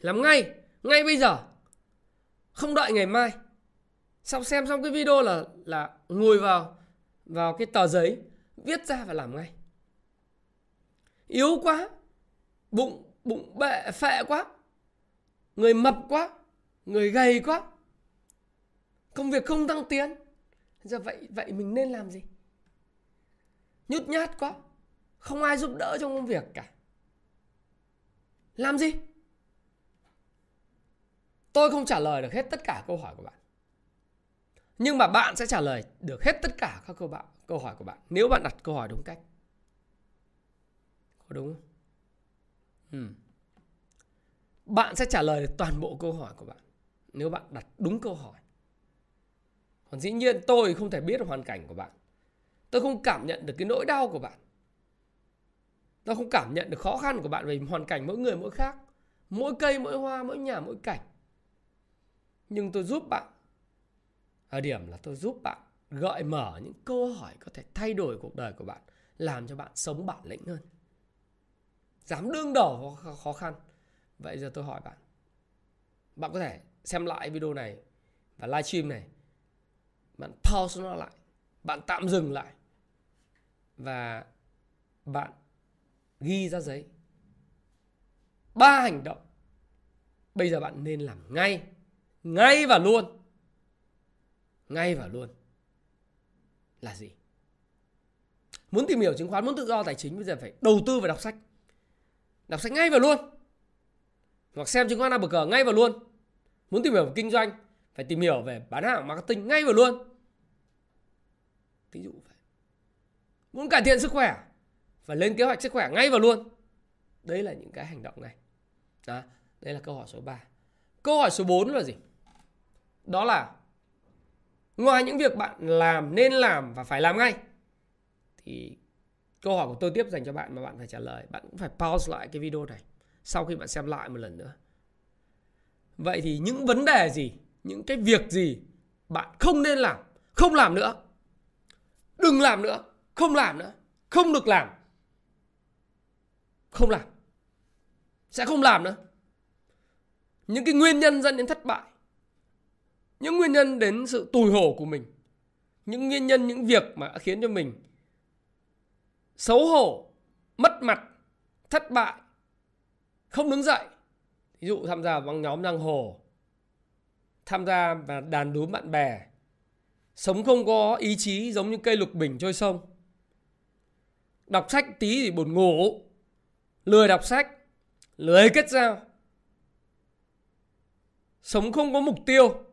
Làm ngay ngay bây giờ. Không đợi ngày mai. Xong xem xong cái video là là ngồi vào vào cái tờ giấy viết ra và làm ngay. Yếu quá bụng bụng bệ phệ quá người mập quá người gầy quá. Công việc không tăng tiến. Giờ vậy vậy mình nên làm gì? Nhút nhát quá. Không ai giúp đỡ trong công việc cả. Làm gì? Tôi không trả lời được hết tất cả câu hỏi của bạn. Nhưng mà bạn sẽ trả lời được hết tất cả các câu bạn câu hỏi của bạn, nếu bạn đặt câu hỏi đúng cách. Có đúng không? Ừ. bạn sẽ trả lời được toàn bộ câu hỏi của bạn nếu bạn đặt đúng câu hỏi. Còn dĩ nhiên tôi không thể biết hoàn cảnh của bạn. Tôi không cảm nhận được cái nỗi đau của bạn. Tôi không cảm nhận được khó khăn của bạn về hoàn cảnh mỗi người mỗi khác. Mỗi cây, mỗi hoa, mỗi nhà, mỗi cảnh. Nhưng tôi giúp bạn. Ở điểm là tôi giúp bạn gợi mở những câu hỏi có thể thay đổi cuộc đời của bạn, làm cho bạn sống bản lĩnh hơn. Dám đương đầu khó khăn. Vậy giờ tôi hỏi bạn. Bạn có thể xem lại video này và livestream này, bạn pause nó lại, bạn tạm dừng lại và bạn ghi ra giấy. Ba hành động. Bây giờ bạn nên làm ngay ngay và luôn. Ngay và luôn. Là gì? Muốn tìm hiểu chứng khoán, muốn tự do tài chính, bây giờ phải đầu tư và đọc sách. Đọc sách ngay và luôn. Hoặc xem chứng khoán ABG ngay và luôn muốn tìm hiểu về kinh doanh, phải tìm hiểu về bán hàng, marketing ngay và luôn. Ví dụ vậy. Muốn cải thiện sức khỏe, phải lên kế hoạch sức khỏe ngay và luôn. Đấy là những cái hành động này. Đó, đây là câu hỏi số 3 câu hỏi số 4 là gì? Đó là, ngoài những việc bạn làm nên làm và phải làm ngay, thì câu hỏi của tôi tiếp dành cho bạn mà bạn phải trả lời. Bạn cũng phải pause lại cái video này sau khi bạn xem lại một lần nữa vậy thì những vấn đề gì, những cái việc gì bạn không nên làm, không làm nữa? Đừng làm nữa, không làm nữa, không được làm. Không làm. Sẽ không làm nữa. Những cái nguyên nhân dẫn đến thất bại. Những nguyên nhân đến sự tủi hổ của mình. Những nguyên nhân, những việc mà khiến cho mình xấu hổ, mất mặt, thất bại, không đứng dậy ví dụ tham gia băng nhóm giang hồ tham gia và đàn đúm bạn bè sống không có ý chí giống như cây lục bình trôi sông. Đọc sách tí thì buồn ngủ lười đọc sách lười kết giao. Sống không có mục tiêu.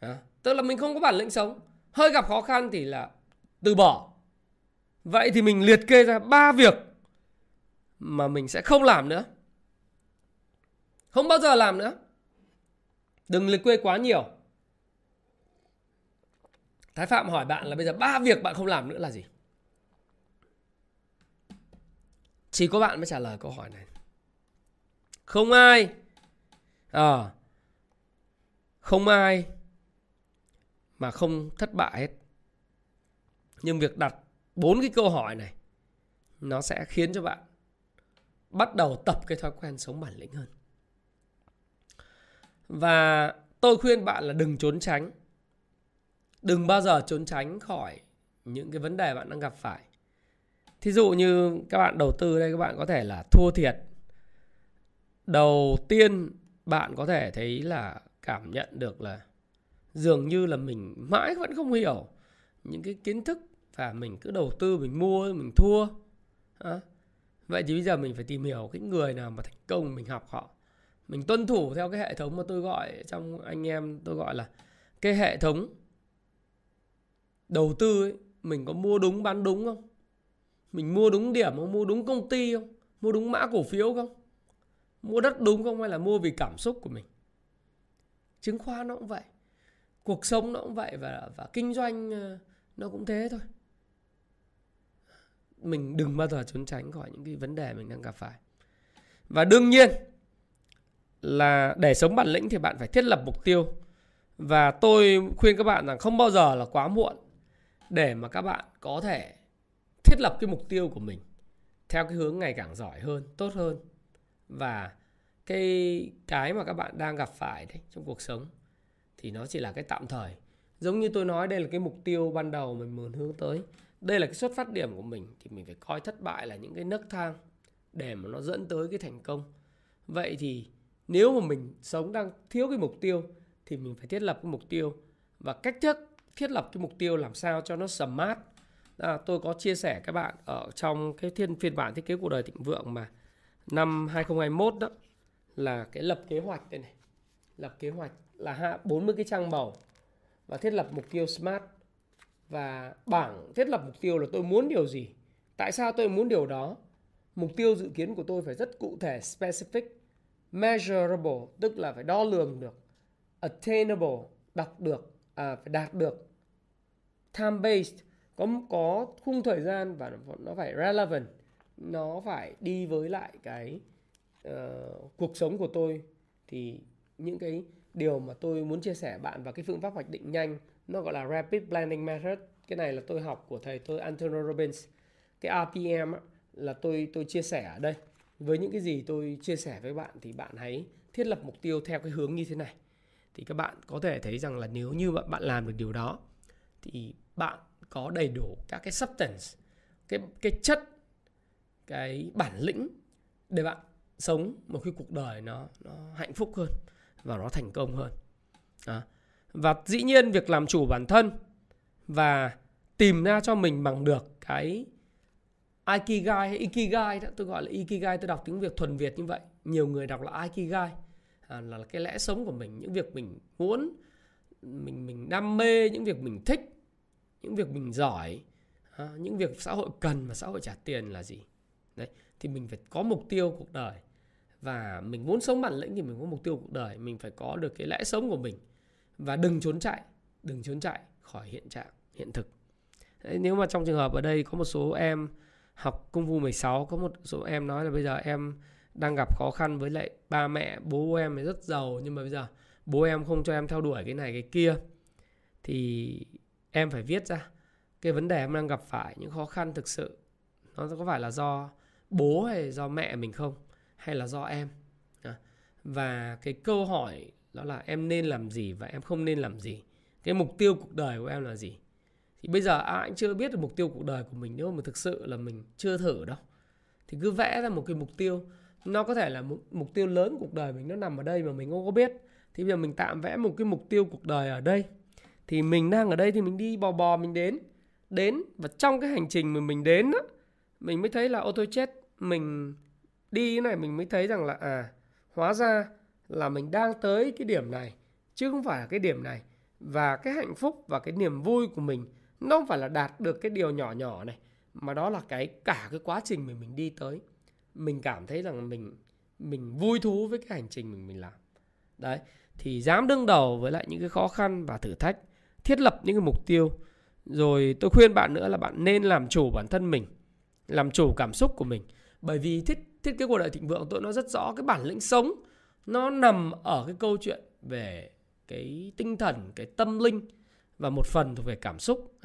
À, tức là mình không có bản lĩnh sống. Hơi gặp khó khăn thì là từ bỏ. Vậy thì mình liệt kê ra ba việc mà mình sẽ không làm nữa. Không bao giờ làm nữa. Đừng liệt quê quá nhiều. Thái phạm hỏi bạn là bây giờ ba việc bạn không làm nữa là gì? Chỉ có bạn mới trả lời câu hỏi này. Không ai. À, không ai mà không thất bại hết. Nhưng việc đặt bốn cái câu hỏi này nó sẽ khiến cho bạn bắt đầu tập cái thói quen sống bản lĩnh hơn. Và tôi khuyên bạn là đừng trốn tránh. Đừng bao giờ trốn tránh khỏi những cái vấn đề bạn đang gặp phải. Thí dụ như các bạn đầu tư đây, các bạn có thể là thua thiệt. Đầu tiên, bạn có thể thấy là cảm nhận được là dường như là mình mãi vẫn không hiểu những cái kiến thức và mình cứ đầu tư, mình mua, mình thua. À vậy thì bây giờ mình phải tìm hiểu cái người nào mà thành công mình học họ. Mình tuân thủ theo cái hệ thống mà tôi gọi trong anh em, tôi gọi là cái hệ thống đầu tư ấy, mình có mua đúng bán đúng không? Mình mua đúng điểm không? Mua đúng công ty không? Mua đúng mã cổ phiếu không? Mua đất đúng không? Hay là mua vì cảm xúc của mình? Chứng khoán nó cũng vậy, cuộc sống nó cũng vậy và và kinh doanh ờ, nó cũng thế thôi mình đừng bao giờ trốn tránh khỏi những cái vấn đề mình đang gặp phải. Và đương nhiên là để sống bản lĩnh thì bạn phải thiết lập mục tiêu. Và tôi khuyên các bạn rằng không bao giờ là quá muộn để mà các bạn có thể thiết lập cái mục tiêu của mình theo cái hướng ngày càng giỏi hơn, tốt hơn. Và cái cái mà các bạn đang gặp phải đấy trong cuộc sống thì nó chỉ là cái tạm thời. Giống như tôi nói, đây là cái mục tiêu ban đầu mình muốn hướng tới đây là cái xuất phát điểm của mình thì mình phải coi thất bại là những cái nấc thang để mà nó dẫn tới cái thành công. Vậy thì nếu mà mình sống đang thiếu cái mục tiêu thì mình phải thiết lập cái mục tiêu. Và cách thức thiết lập cái mục tiêu làm sao cho nó smart. À, tôi có chia sẻ các bạn ở trong cái thiên phiên bản thiết kế cuộc đời thịnh vượng mà. Năm 2021 đó là cái lập kế hoạch đây này. Lập kế hoạch là hạ 40 cái trang màu và thiết lập mục tiêu smart và bảng thiết lập mục tiêu là tôi muốn điều gì? Tại sao tôi muốn điều đó? Mục tiêu dự kiến của tôi phải rất cụ thể specific measurable tức là phải đo lường được attainable đọc được à, phải đạt được. Time based có có khung thời gian và nó phải relevant. Nó phải đi với lại cái uh, cuộc sống của tôi. Thì những cái điều mà tôi muốn chia sẻ bạn và cái phương pháp hoạch định nhanh nó gọi là rapid planning method. Cái này là tôi học của thầy tôi Antonio Robbins. Cái RPM á, là tôi tôi chia sẻ ở đây. Với những cái gì tôi chia sẻ với bạn thì bạn hãy thiết lập mục tiêu theo cái hướng như thế này. Thì các bạn có thể thấy rằng là nếu như bạn làm được điều đó thì bạn có đầy đủ các cái substance cái cái chất cái bản lĩnh để bạn sống một cái cuộc đời nó nó hạnh phúc hơn và nó thành công hơn. À và dĩ nhiên việc làm chủ bản thân và tìm ra cho mình bằng được cái Ikigai hay Ikigai đó tôi gọi là Ikigai tôi đọc tiếng Việt thuần Việt như vậy. Nhiều người đọc là Ikigai à, là cái lẽ sống của mình những việc mình muốn mình mình đam mê những việc mình thích những việc mình giỏi à, những việc xã hội cần và xã hội trả tiền là gì? Đấy thì mình phải có mục tiêu cuộc đời. Và mình muốn sống bản lĩnh thì mình có mục tiêu cuộc đời. Mình phải có được cái lẽ sống của mình và đừng trốn chạy đừng trốn chạy khỏi hiện trạng hiện thực. Đấy, nếu mà trong trường hợp ở đây có một số em học công phu 16 có một số em nói là bây giờ em đang gặp khó khăn với lại ba mẹ bố em rất giàu nhưng mà bây giờ bố em không cho em theo đuổi cái này cái kia thì em phải viết ra cái vấn đề em đang gặp phải những khó khăn thực sự. Nó có phải là do bố hay do mẹ mình không? Hay là do em? Và cái câu hỏi đó là em nên làm gì và em không nên làm gì. Cái mục tiêu cuộc đời của em là gì? Thì bây giờ à, ai cũng chưa biết được mục tiêu cuộc đời của mình, nếu mà thực sự là mình chưa thử đâu, thì cứ vẽ ra một cái mục tiêu. Nó có thể là một mục tiêu lớn cuộc đời mình, nó nằm ở đây mà mình không có biết. Thì bây giờ mình tạm vẽ một cái mục tiêu cuộc đời ở đây. Thì mình đang ở đây thì mình đi bò bò mình đến đến và trong cái hành trình mà mình đến đó mình mới thấy là, ô tôi chết, mình đi cái này, mình mới thấy rằng là à hóa ra là mình đang tới cái điểm này, chứ không phải là cái điểm này. Và cái hạnh phúc và cái niềm vui của mình, nó không phải là đạt được cái điều nhỏ nhỏ này, mà đó là cái cả cái quá trình mình mình đi tới. Mình cảm thấy rằng mình mình vui thú với cái hành trình mình mình làm. Đấy, thì dám đương đầu với lại những cái khó khăn và thử thách, thiết lập những cái mục tiêu. Rồi tôi khuyên bạn nữa là bạn nên làm chủ bản thân mình, làm chủ cảm xúc của mình. Bởi vì thiết thiết kế cuộc đời thịnh vượng tôi nó rất rõ, cái bản lĩnh sống nó nằm ở cái câu chuyện về cái tinh thần, cái tâm linh và một phần thuộc về cảm xúc.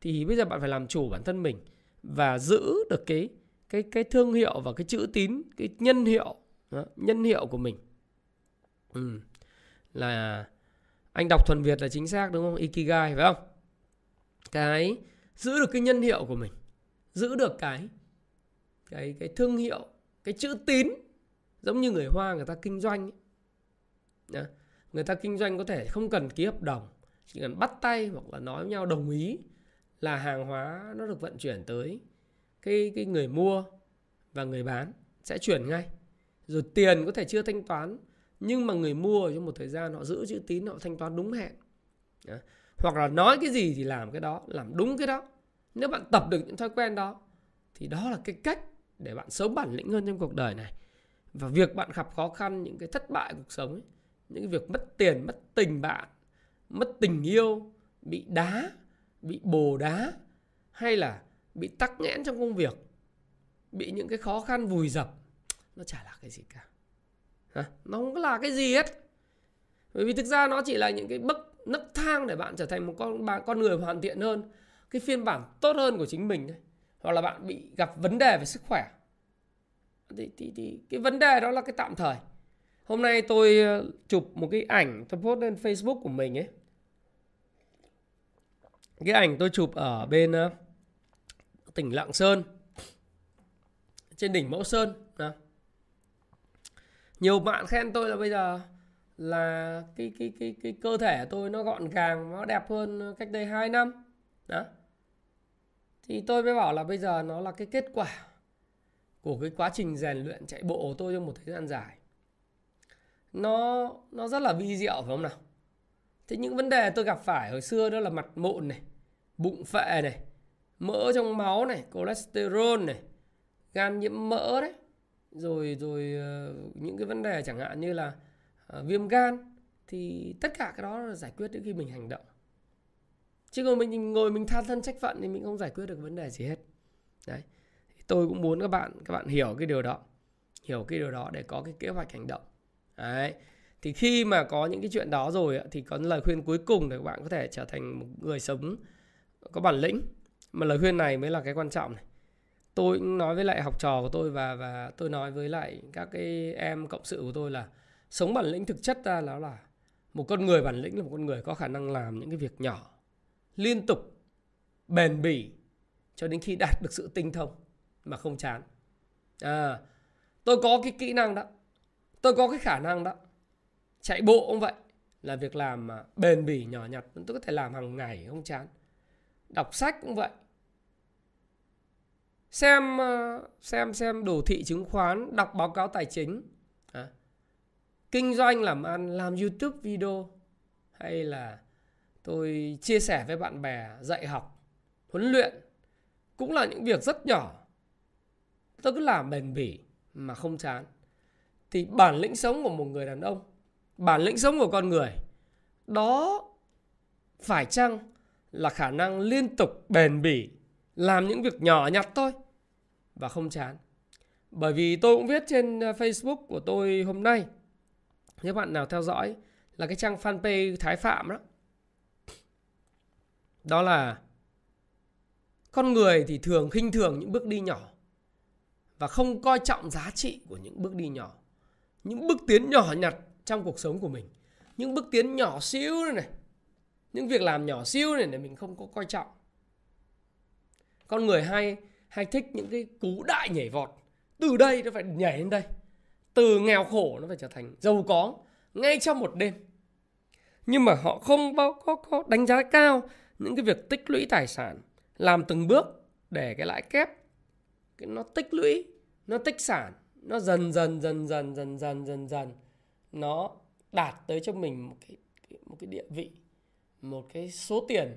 Thì bây giờ bạn phải làm chủ bản thân mình và giữ được cái cái cái thương hiệu và cái chữ tín, cái nhân hiệu nhân hiệu của mình. Ừ. là anh đọc thuần việt là chính xác, đúng không? Ikigai, phải không? Cái giữ được cái nhân hiệu của mình, giữ được cái cái cái thương hiệu, cái chữ tín giống như người hoa người ta kinh doanh ấy. người ta kinh doanh có thể không cần ký hợp đồng, chỉ cần bắt tay hoặc là nói với nhau đồng ý là hàng hóa nó được vận chuyển tới cái cái người mua và người bán sẽ chuyển ngay. Rồi tiền có thể chưa thanh toán, nhưng mà người mua trong một thời gian họ giữ chữ tín, họ thanh toán đúng hẹn. Hoặc là nói cái gì thì làm cái đó, làm đúng cái đó. Nếu bạn tập được những thói quen đó, thì đó là cái cách để bạn sống bản lĩnh hơn trong cuộc đời này và việc bạn gặp khó khăn những cái thất bại cuộc sống ấy, những cái việc mất tiền mất tình bạn mất tình yêu bị đá bị bồ đá hay là bị tắc nghẽn trong công việc bị những cái khó khăn vùi dập nó chả là cái gì cả. Hả? nó không có là cái gì hết. Bởi vì thực ra nó chỉ là những cái bậc nấc thang để bạn trở thành một con bạn con người hoàn thiện hơn cái phiên bản tốt hơn của chính mình thôi. Hoặc là bạn bị gặp vấn đề về sức khỏe thì, thì, thì cái vấn đề đó là cái tạm thời. Hôm nay tôi ờ, chụp một cái ảnh tôi post lên facebook của mình ấy. Cái ảnh tôi chụp ở bên ờ, tỉnh lạng sơn. Trên đỉnh mẫu sơn đó. nhiều bạn khen tôi là bây giờ là cái cái cái cái cơ thể tôi nó gọn gàng nó đẹp hơn cách đây 2 năm đó. Thì tôi mới bảo là bây giờ nó là cái kết quả của cái quá trình rèn luyện chạy bộ của tôi trong một thời gian dài. Nó nó rất là vi diệu, phải không nào? Thế những vấn đề tôi gặp phải hồi xưa đó là mặt mụn này, bụng phệ này, mỡ trong máu này, cholesterol này, gan nhiễm mỡ đấy. Rồi rồi ờ, những cái vấn đề chẳng hạn như là ờ, viêm gan, thì tất cả cái đó là giải quyết đến khi mình hành động. Chứ còn mình ngồi mình than thân trách phận thì mình không giải quyết được vấn đề gì hết. Đấy tôi cũng muốn các bạn các bạn hiểu cái điều đó, hiểu cái điều đó để có cái kế hoạch hành động. Đấy. Thì khi mà có những cái chuyện đó rồi thì có lời khuyên cuối cùng để các bạn có thể trở thành một người sống, có bản lĩnh. Mà lời khuyên này mới là cái quan trọng này. Tôi cũng nói với lại học trò của tôi và và tôi nói với lại các cái em cộng sự của tôi là sống bản lĩnh thực chất ra là là một con người bản lĩnh là một con người có khả năng làm những cái việc nhỏ, liên tục, bền bỉ cho đến khi đạt được sự tinh thông mà không chán. À tôi có cái kỹ năng đó. Tôi có cái khả năng đó. Chạy bộ cũng vậy là việc làm mà bền bỉ nhỏ nhặt. Tôi có thể làm hàng ngày không chán. Đọc sách cũng vậy. Xem à, xem xem đồ thị chứng khoán đọc báo cáo tài chính. À, kinh doanh làm ăn làm youtube video. Hay là tôi chia sẻ với bạn bè dạy học huấn luyện. Cũng là những việc rất nhỏ tôi cứ làm bền bỉ mà không chán. Thì bản lĩnh sống của một người đàn ông, bản lĩnh sống của con người, đó phải chăng là khả năng liên tục bền bỉ, làm những việc nhỏ nhặt thôi và không chán? Bởi vì tôi cũng viết trên ờ, Facebook của tôi hôm nay. Nếu bạn nào theo dõi là cái trang fanpage Thái Phạm đó đó là con người thì thường khinh thường những bước đi nhỏ và không coi trọng giá trị của những bước đi nhỏ. Những bước tiến nhỏ nhặt trong cuộc sống của mình. Những bước tiến nhỏ xíu này này. Những việc làm nhỏ xíu này để mình không có coi trọng. Con người hay hay thích những cái cú đại nhảy vọt. Từ đây nó phải nhảy lên đây. Từ nghèo khổ nó phải trở thành giàu có ngay trong một đêm. Nhưng mà họ không bao có, có đánh giá cao những cái việc tích lũy tài sản làm từng bước để cái lãi kép nó tích lũy, nó tích sản, nó dần dần dần dần dần dần dần dần. Nó đạt tới cho mình một cái một cái địa vị, một cái số tiền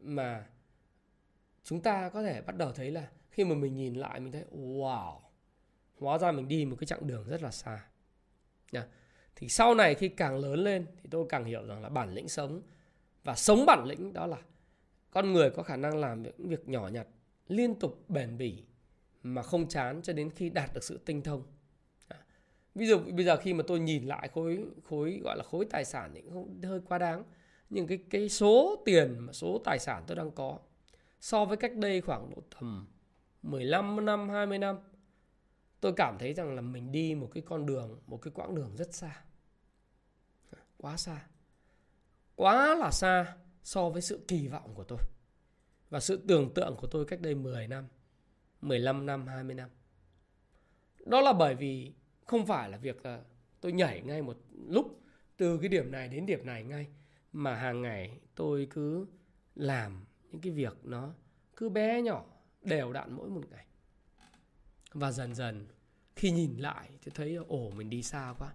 mà chúng ta có thể bắt đầu thấy là khi mà mình nhìn lại mình thấy, wow, hóa ra mình đi một cái chặng đường rất là xa. Nha thì sau này khi càng lớn lên thì tôi càng hiểu rằng là bản lĩnh sống và sống bản lĩnh đó là con người có khả năng làm những việc nhỏ nhặt, liên tục bền bỉ mà không chán cho đến khi đạt được sự tinh thông. À, ví dụ, bây giờ khi mà tôi nhìn lại khối khối, gọi là khối tài sản thì cũng hơi quá đáng. Nhưng cái cái số tiền mà số tài sản tôi đang có, so với cách đây khoảng độ tầm 15 năm 20 năm, tôi cảm thấy rằng là mình đi một cái con đường, một cái quãng đường rất xa. À, quá xa. Quá là xa so với sự kỳ vọng của tôi và sự tưởng tượng của tôi cách đây 10 năm. 15 năm 20 năm. Đó là bởi vì không phải là việc là tôi nhảy ngay một lúc từ cái điểm này đến điểm này ngay, mà hàng ngày tôi cứ làm những cái việc nó cứ bé nhỏ, đều đặn mỗi một ngày. Và dần dần khi nhìn lại thì thấy, ồ, mình đi xa quá.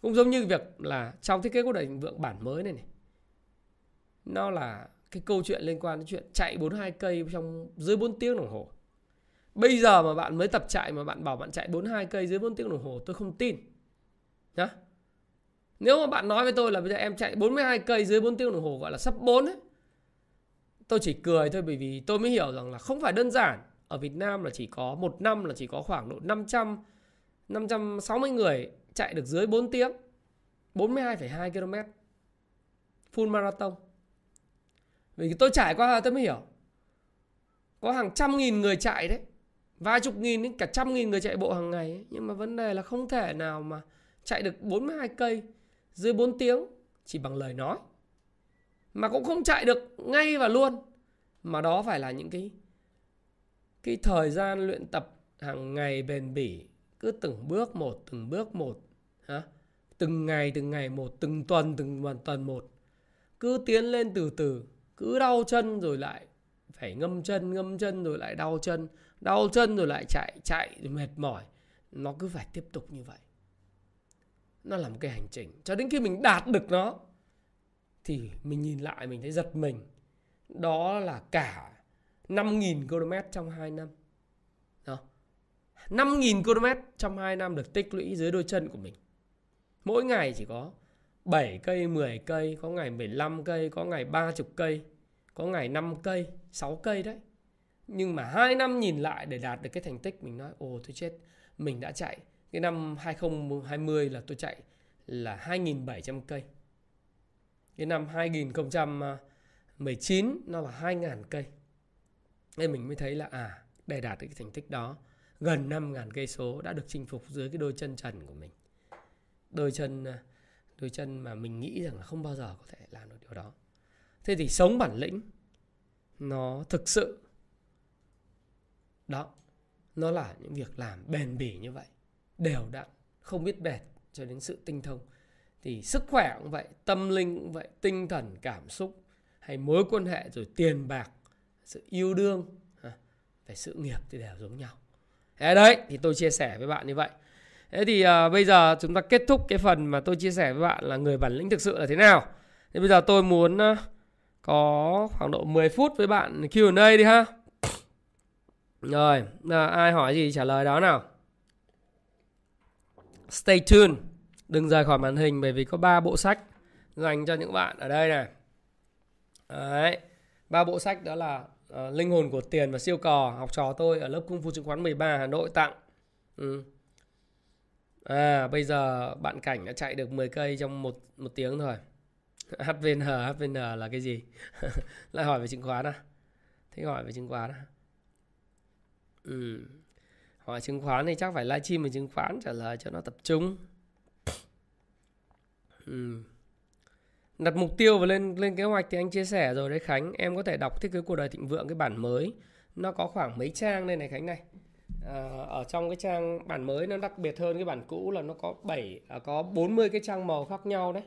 Cũng giống như việc là trong thiết kế của định vượng bản mới này này, nó là cái câu chuyện liên quan đến chuyện chạy 42 cây trong dưới 4 tiếng đồng hồ bây giờ mà bạn mới tập chạy mà bạn bảo bạn chạy 42 cây dưới 4 tiếng đồng hồ tôi không tin. Nhá. Nếu mà bạn nói với tôi là bây giờ em chạy 42 cây dưới 4 tiếng đồng hồ gọi là sắp 4 ấy tôi chỉ cười thôi bởi vì tôi mới hiểu rằng là không phải đơn giản. Ở Việt Nam là chỉ có một năm là chỉ có khoảng độ 500 560 người chạy được dưới 4 tiếng 42,2 km full marathon. Vì tôi trải qua tôi mới hiểu. Có hàng trăm nghìn người chạy đấy vài chục nghìn đến cả trăm nghìn người chạy bộ hàng ngày ấy. nhưng mà vấn đề là không thể nào mà chạy được 42 cây dưới 4 tiếng, chỉ bằng lời nói. Mà cũng không chạy được ngay và luôn. Mà đó phải là những cái cái thời gian luyện tập hàng ngày bền bỉ. Cứ từng bước một, từng bước một, hả? Từng ngày từng ngày một, từng tuần từng tuần một. Cứ tiến lên từ từ, cứ đau chân rồi lại phải ngâm chân ngâm chân rồi lại đau chân đau chân rồi lại chạy chạy rồi mệt mỏi. Nó cứ phải tiếp tục như vậy. Nó là một cái hành trình. Cho đến khi mình đạt được nó, thì mình nhìn lại, mình thấy giật mình. Đó là cả 5.000 km trong 2 năm. Đó. 5.000 km trong 2 năm được tích lũy dưới đôi chân của mình. Mỗi ngày chỉ có 7 cây 10 cây, có ngày 15 cây, có ngày 30 cây, có ngày 5 cây 6 cây đấy nhưng mà hai năm nhìn lại để đạt được cái thành tích, mình nói, ồ tôi chết, mình đã chạy cái năm 2020 là tôi chạy là 2.700 cây. Cái năm 2019 nó là 2.000 cây. Nên mình mới thấy là à để đạt được cái thành tích đó, gần 5.000 cây số đã được chinh phục dưới cái đôi chân trần của mình. Đôi chân à, đôi chân mà mình nghĩ rằng là không bao giờ có thể làm được điều đó. Thế thì sống bản lĩnh nó thực sự đó nó là những việc làm bền bỉ như vậy đều đặn không biết bệt cho đến sự tinh thông. Thì sức khỏe cũng vậy tâm linh cũng vậy tinh thần cảm xúc hay mối quan hệ rồi tiền bạc sự yêu đương về sự nghiệp thì đều giống nhau. Thế đấy thì tôi chia sẻ với bạn như vậy. Thế thì uh, bây giờ chúng ta kết thúc cái phần mà tôi chia sẻ với bạn là người bản lĩnh thực sự là thế nào. Thế bây giờ tôi muốn uh, có khoảng độ 10 phút với bạn Q&A đi ha rồi à, ai hỏi gì trả lời đó nào. Stay tuned Đừng rời khỏi màn hình bởi vì có 3 bộ sách dành cho những bạn ở đây này. Đấy ba bộ sách đó là uh, linh hồn của tiền và siêu cò học trò tôi ở lớp cung phu chứng khoán 13 Hà Nội tặng. Ừ. à bây giờ bạn cảnh đã chạy được 10 cây trong một một tiếng thôi HVN HVN là cái gì? Lại hỏi về chứng khoán à? Thế hỏi về chứng khoán à? Ừ. hỏi chứng khoán thì chắc phải livestream về chứng khoán trả lời cho nó tập trung. Ừ. đặt mục tiêu và lên lên kế hoạch thì anh chia sẻ rồi đấy Khánh. Em có thể đọc thiết kế cuộc đời thịnh vượng cái bản mới. Nó có khoảng mấy trang đây này Khánh này. À, ở trong cái trang bản mới nó đặc biệt hơn cái bản cũ là nó có 7 à, có 40 cái trang màu khác nhau đấy.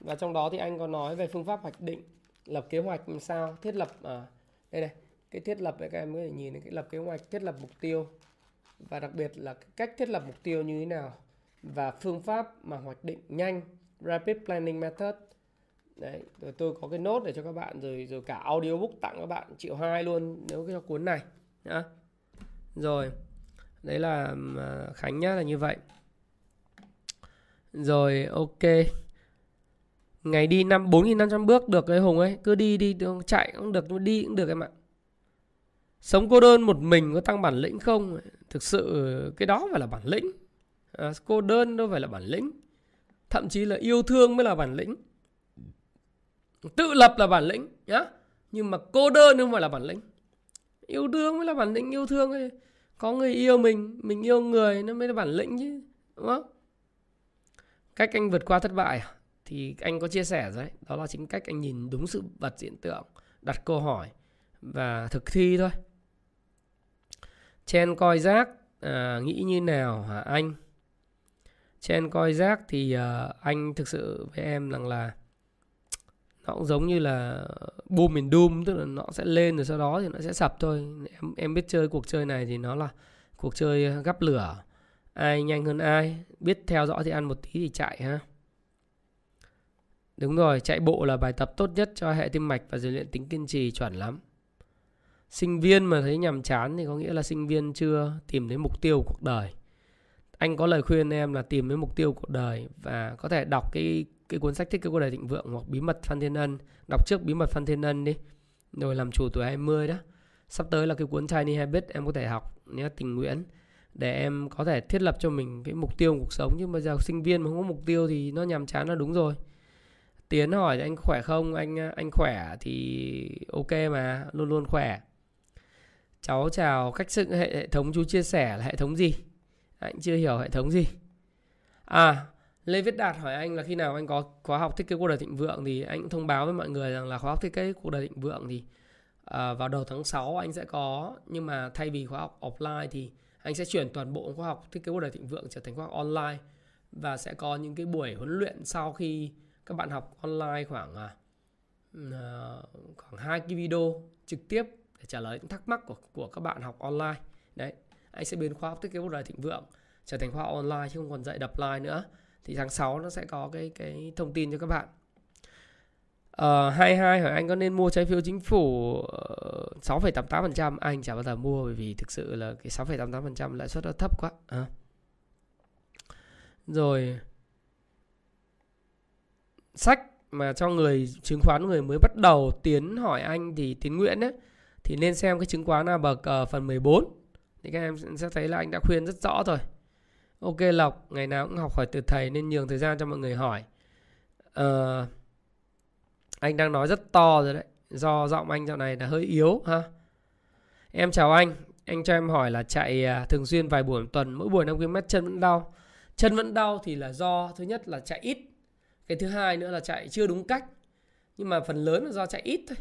Và trong đó thì anh có nói về phương pháp hoạch định lập kế hoạch làm sao thiết lập à, đây này cái thiết lập các em có thể nhìn cái lập kế hoạch, thiết lập mục tiêu. Và đặc biệt là cách thiết lập mục tiêu như thế nào. Và phương pháp mà hoạch định nhanh, rapid planning method. Đấy, rồi tôi có cái nốt để cho các bạn, rồi rồi cả audiobook tặng các bạn, triệu hai luôn, nếu cái cuốn này, nhá. Rồi, đấy là à, khánh nhá, là như vậy. Rồi, ok. Ngày đi năm, bốn nghìn năm trăm bước được cái hùng ấy cứ đi đi, chạy cũng được, đi cũng được em ạ sống cô đơn một mình có tăng bản lĩnh không? Thực sự cái đó phải là bản lĩnh. À, cô đơn đâu phải là bản lĩnh. Thậm chí là yêu thương mới là bản lĩnh. Tự lập là bản lĩnh nhá. Nhưng mà cô đơn không phải là bản lĩnh. Yêu thương mới là bản lĩnh yêu thương ấy. có người yêu mình mình yêu người nó mới là bản lĩnh chứ đúng không? Cách anh vượt qua thất bại à? thì anh có chia sẻ rồi đấy. Đó là chính cách anh nhìn đúng sự vật hiện tượng đặt câu hỏi và thực thi thôi chen coi rác à, nghĩ như nào hả anh? Chen coi rác thì à, anh thực sự với em rằng là nó cũng giống như là boom and doom tức là nó sẽ lên rồi sau đó thì nó sẽ sập thôi. Em em biết chơi cuộc chơi này thì nó là cuộc chơi gắp lửa. Ai nhanh hơn ai biết theo dõi thì ăn một tí thì chạy ha. Đúng rồi chạy bộ là bài tập tốt nhất cho hệ tim mạch và rèn luyện tính kiên trì chuẩn lắm sinh viên mà thấy nhàm chán thì có nghĩa là sinh viên chưa tìm thấy mục tiêu cuộc đời. Anh có lời khuyên em là tìm thấy mục tiêu cuộc đời và có thể đọc cái cái cuốn sách thích cái cuộc đời thịnh vượng hoặc bí mật phan thiên ân. Đọc trước bí mật phan thiên ân đi, rồi làm chủ tuổi 20 đó. Sắp tới là cái cuốn Tiny Habit em có thể học nhé tình nguyện, để em có thể thiết lập cho mình cái mục tiêu cuộc sống. Nhưng mà giờ sinh viên mà không có mục tiêu thì nó nhàm chán là đúng rồi. Tiến hỏi anh khỏe không? Anh anh khỏe thì ok mà, luôn luôn khỏe cháu chào cách dựng hệ, hệ thống chú chia sẻ là hệ thống gì? Anh chưa hiểu hệ thống gì. À Lê Viết Đạt hỏi anh là khi nào anh có khóa học thiết kế cuộc đời thịnh vượng thì anh cũng thông báo với mọi người rằng là khóa học thiết kế cuộc đời thịnh vượng thì à, vào đầu tháng 6 anh sẽ có nhưng mà thay vì khóa học offline thì anh sẽ chuyển toàn bộ khóa học thiết kế cuộc đời thịnh vượng trở thành khóa học online và sẽ có những cái buổi huấn luyện sau khi các bạn học online khoảng uh, khoảng hai cái video trực tiếp để trả lời những thắc mắc của của các bạn học online. Đấy anh sẽ biến khóa học thiết kế cuộc đời thịnh vượng trở thành khóa học online chứ không còn dạy đập line nữa. Thì tháng 6 nó sẽ có cái cái thông tin cho các bạn. Ờ, uh, 22 hỏi anh có nên mua trái phiếu chính phủ ờ, 6,88% Anh chả bao giờ mua bởi vì thực sự là cái 6,88% lãi suất nó thấp quá. À. Rồi. Sách mà cho người chứng khoán người mới bắt đầu tiến hỏi anh thì tiến nguyện ấy, thì nên xem cái chứng khoán nào bậc uh, phần 14 thì các em sẽ thấy là anh đã khuyên rất rõ rồi. Ok lộc ngày nào cũng học hỏi từ thầy nên nhường thời gian cho mọi người hỏi. Uh, anh đang nói rất to rồi đấy. Do giọng anh dạo này là hơi yếu ha? Em chào anh. Anh cho em hỏi là chạy uh, thường xuyên vài buổi một tuần mỗi buổi 5 km chân vẫn đau. Chân vẫn đau thì là do thứ nhất là chạy ít. Cái thứ hai nữa là chạy chưa đúng cách. Nhưng mà phần lớn là do chạy ít thôi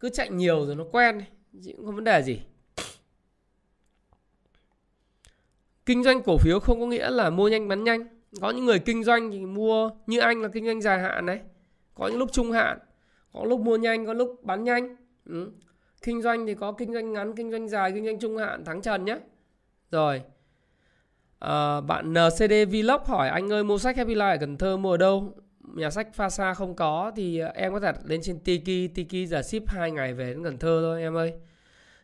cứ chạy nhiều rồi nó quen chứ cũng không vấn đề gì. Kinh doanh cổ phiếu không có nghĩa là mua nhanh bán nhanh. Có những người kinh doanh thì mua như anh là kinh doanh dài hạn đấy. Có những lúc trung hạn có lúc mua nhanh có lúc bán nhanh. Ừ. kinh doanh thì có kinh doanh ngắn kinh doanh dài kinh doanh trung hạn thắng trần nhé rồi à, bạn NCD Vlog hỏi anh ơi mua sách Happy Life ở Cần Thơ mua ở đâu? Nhà sách pha xa không có thì em có thể lên trên Tiki Tiki giờ ship 2 ngày về đến Cần Thơ thôi em ơi.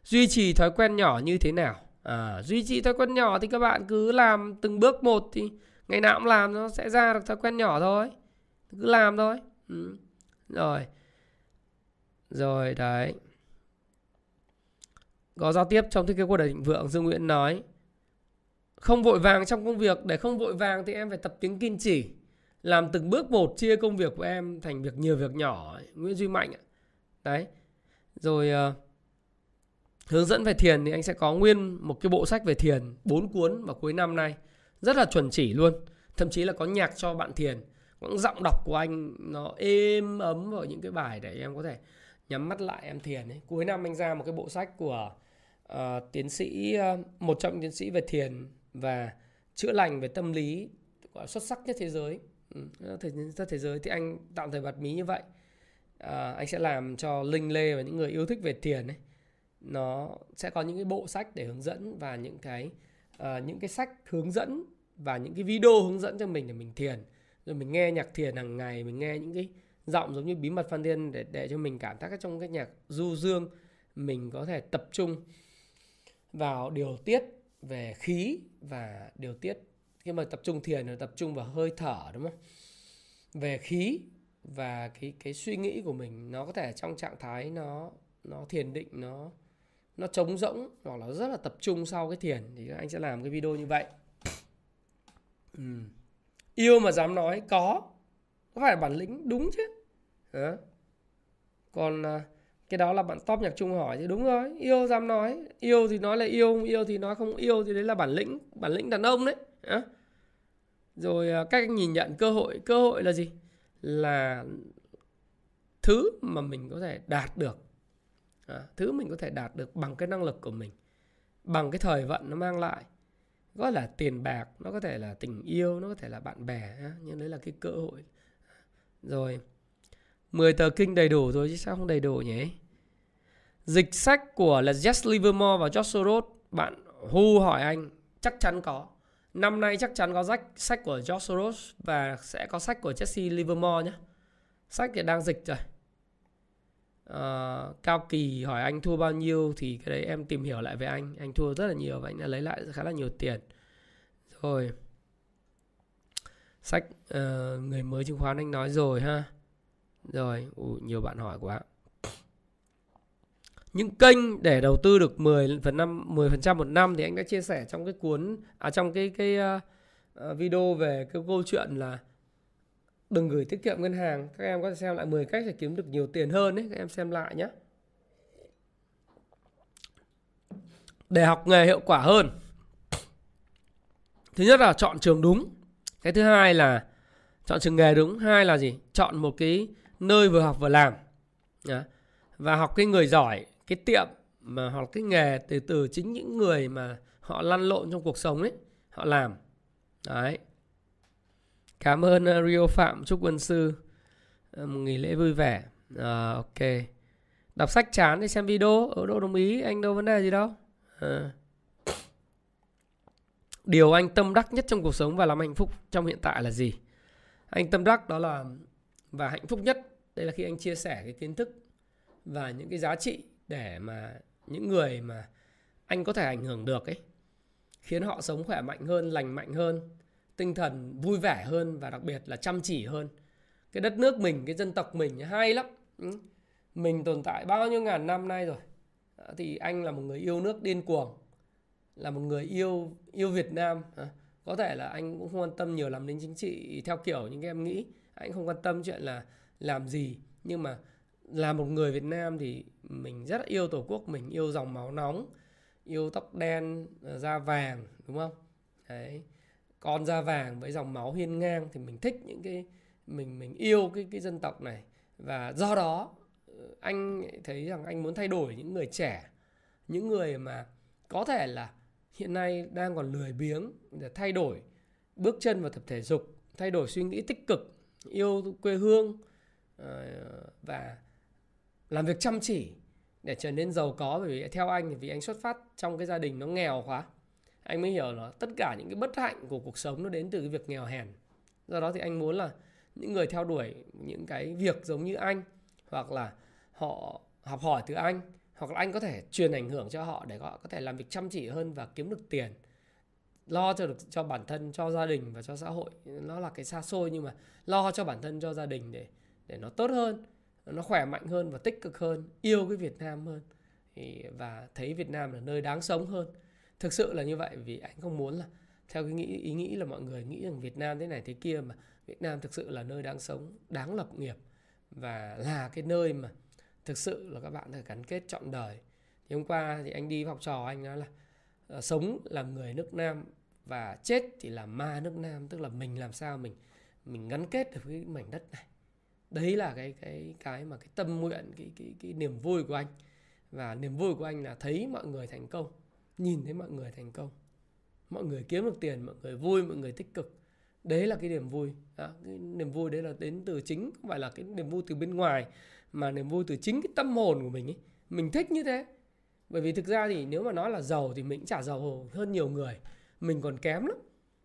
Duy trì thói quen nhỏ như thế nào? À, duy trì thói quen nhỏ thì các bạn cứ làm từng bước một thì ngày nào cũng làm nó sẽ ra được thói quen nhỏ thôi. Cứ làm thôi. Ừ. rồi. Rồi đấy. Có giao tiếp trong thiết kế cuộc đời thịnh vượng dương nguyễn nói không vội vàng trong công việc để không vội vàng thì em phải tập tiếng kiên trì làm từng bước một chia công việc của em thành việc nhiều việc nhỏ nguyễn duy mạnh đấy. Rồi uh, hướng dẫn về thiền thì anh sẽ có nguyên một cái bộ sách về thiền bốn cuốn vào cuối năm nay. Rất là chuẩn chỉ luôn. Thậm chí là có nhạc cho bạn thiền. Những giọng đọc của anh nó êm ấm vào những cái bài để em có thể nhắm mắt lại em thiền ấy. cuối năm anh ra một cái bộ sách của uh, tiến sĩ uh, một trong những tiến sĩ về thiền và chữa lành về tâm lý xuất sắc nhất thế giới ừ, thế, thế giới thì anh tạm thời bật mí như vậy. À, anh sẽ làm cho linh lê và những người yêu thích về tiền ấy nó sẽ có những cái bộ sách để hướng dẫn và những cái uh, những cái sách hướng dẫn và những cái video hướng dẫn cho mình để mình thiền. Rồi mình nghe nhạc thiền hàng ngày mình nghe những cái giọng giống như bí mật phan thiên để để cho mình cảm giác trong cái nhạc du dương mình có thể tập trung vào điều tiết về khí và điều tiết khi mà tập trung thiền là tập trung vào hơi thở, đúng không về khí và cái cái suy nghĩ của mình, nó có thể trong trạng thái nó nó thiền định, nó nó trống rỗng hoặc là rất là tập trung sau cái thiền thì anh sẽ làm cái video như vậy ừ. yêu mà dám nói, có có phải bản lĩnh đúng chứ Hả? còn à, cái đó là bạn top nhạc trung hỏi thì đúng rồi yêu dám nói yêu thì nói là yêu không yêu thì nói không yêu thì đấy là bản lĩnh bản lĩnh đàn ông đấy Hả? rồi à, cách nhìn nhận cơ hội cơ hội là gì? Là thứ mà mình có thể đạt được à, thứ mình có thể đạt được bằng cái năng lực của mình bằng cái thời vận nó mang lại. Có là tiền bạc nó có thể là tình yêu nó có thể là bạn bè nhưng đấy là cái cơ hội rồi 10 tờ kinh đầy đủ rồi chứ sao không đầy đủ nhỉ? Dịch sách của là Jess Livermore và Josh Soros bạn Hu hỏi anh chắc chắn có. Năm nay chắc chắn có sách sách của George Soros và sẽ có sách của Jesse Livermore nhé. Sách thì đang dịch rồi. Uh, Cao Kỳ hỏi anh thua bao nhiêu? Thì cái đấy em tìm hiểu lại về anh. Anh thua rất là nhiều và anh đã lấy lại khá là nhiều tiền. Rồi. Sách uh, người mới chứng khoán anh nói rồi ha. Rồi Ủa, nhiều bạn hỏi quá những kênh để đầu tư được 10 phần năm 10% một năm thì anh đã chia sẻ trong cái cuốn à trong cái cái uh, video về cái câu chuyện là đừng gửi tiết kiệm ngân hàng. Các em có thể xem lại 10 cách để kiếm được nhiều tiền hơn đấy các em xem lại nhé để học nghề hiệu quả hơn. Thứ nhất là chọn trường đúng. Cái thứ hai là chọn trường nghề đúng. Hai là gì? Chọn một cái nơi vừa học vừa làm. Và học cái người giỏi cái tiệm mà hoặc cái nghề từ từ chính những người mà họ lăn lộn trong cuộc sống ấy họ làm. Đấy. Cảm ơn ờ, Rio Phạm chúc quân sư. Ờ, một nghỉ lễ vui vẻ. À, ok. Đọc sách chán thì xem video. Ở đâu đồng ý anh đâu vấn đề gì đâu. À. điều anh tâm đắc nhất trong cuộc sống và làm hạnh phúc trong hiện tại là gì? Anh tâm đắc đó là và hạnh phúc nhất đây là khi anh chia sẻ cái kiến thức và những cái giá trị để mà những người mà anh có thể ảnh hưởng được ấy, khiến họ sống khỏe mạnh hơn, lành mạnh hơn, tinh thần vui vẻ hơn và đặc biệt là chăm chỉ hơn. Cái đất nước mình, cái dân tộc mình hay lắm. Ừ. Mình tồn tại bao nhiêu ngàn năm nay rồi. Thì anh là một người yêu nước điên cuồng, là một người yêu yêu Việt Nam. Có thể là anh cũng không quan tâm nhiều lắm đến chính trị theo kiểu những cái em nghĩ. Anh không quan tâm chuyện là làm gì. Nhưng mà là một người Việt Nam thì mình rất yêu tổ quốc, mình yêu dòng máu nóng, yêu tóc đen ờ, da vàng, đúng không? Đấy. Con da vàng với dòng máu hiên ngang thì mình thích những cái, mình mình yêu cái cái dân tộc này. Và do đó ờ, anh thấy rằng anh muốn thay đổi những người trẻ, những người mà có thể là hiện nay đang còn lười biếng để thay đổi bước chân vào tập thể dục, thay đổi suy nghĩ tích cực, yêu quê hương ờ, và làm việc chăm chỉ để trở nên giàu có, bởi vì theo anh thì vì anh xuất phát trong cái gia đình nó nghèo quá. Anh mới hiểu là tất cả những cái bất hạnh của cuộc sống nó đến từ cái việc nghèo hèn. Do đó thì anh muốn là những người theo đuổi những cái việc giống như anh, hoặc là họ học hỏi từ anh, hoặc là anh có thể truyền ảnh hưởng cho họ để họ có thể làm việc chăm chỉ hơn và kiếm được tiền, lo cho được, cho bản thân, cho gia đình và cho xã hội. Nó là cái xa xôi nhưng mà lo cho bản thân, cho gia đình để để nó tốt hơn nó khỏe mạnh hơn và tích cực hơn yêu cái Việt Nam hơn. Và thấy Việt Nam là nơi đáng sống hơn. Thực sự là như vậy vì anh không muốn là theo cái nghĩ ý nghĩ là mọi người nghĩ rằng Việt Nam thế này thế kia mà Việt Nam thực sự là nơi đáng sống đáng lập nghiệp. Và là cái nơi mà thực sự là các bạn phải gắn kết trọn đời. Thì hôm qua thì anh đi học trò anh nói là uh, sống làm người nước Nam và chết thì là ma nước Nam tức là mình làm sao mình mình gắn kết được với mảnh đất này đấy là cái cái cái mà cái tâm nguyện cái cái cái niềm vui của anh. Và niềm vui của anh là thấy mọi người thành công nhìn thấy mọi người thành công. Mọi người kiếm được tiền mọi người vui mọi người tích cực. Đấy là cái niềm vui. Đó, cái niềm vui đấy là đến từ chính không phải là cái niềm vui từ bên ngoài mà niềm vui từ chính cái tâm hồn của mình ấy. Mình thích như thế. Bởi vì thực ra thì nếu mà nói là giàu thì mình cũng chả giàu hơn nhiều người. Mình còn kém lắm.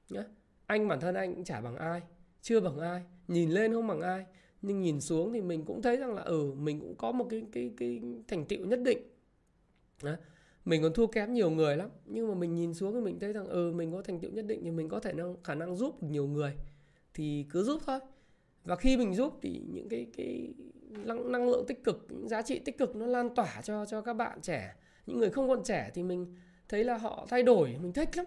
Nhá anh bản thân anh cũng chả bằng ai chưa bằng ai nhìn lên không bằng ai nhưng nhìn xuống thì mình cũng thấy rằng là ừ mình cũng có một cái cái cái thành tựu nhất định. Đó. mình còn thua kém nhiều người lắm. Nhưng mà mình nhìn xuống thì mình thấy rằng ừ mình có thành tựu nhất định thì mình có thể năng khả năng giúp được nhiều người. Thì cứ giúp thôi. Và khi mình giúp thì những cái cái năng, năng lượng tích cực những giá trị tích cực nó lan tỏa cho cho các bạn trẻ. Những người không còn trẻ thì mình thấy là họ thay đổi mình thích lắm.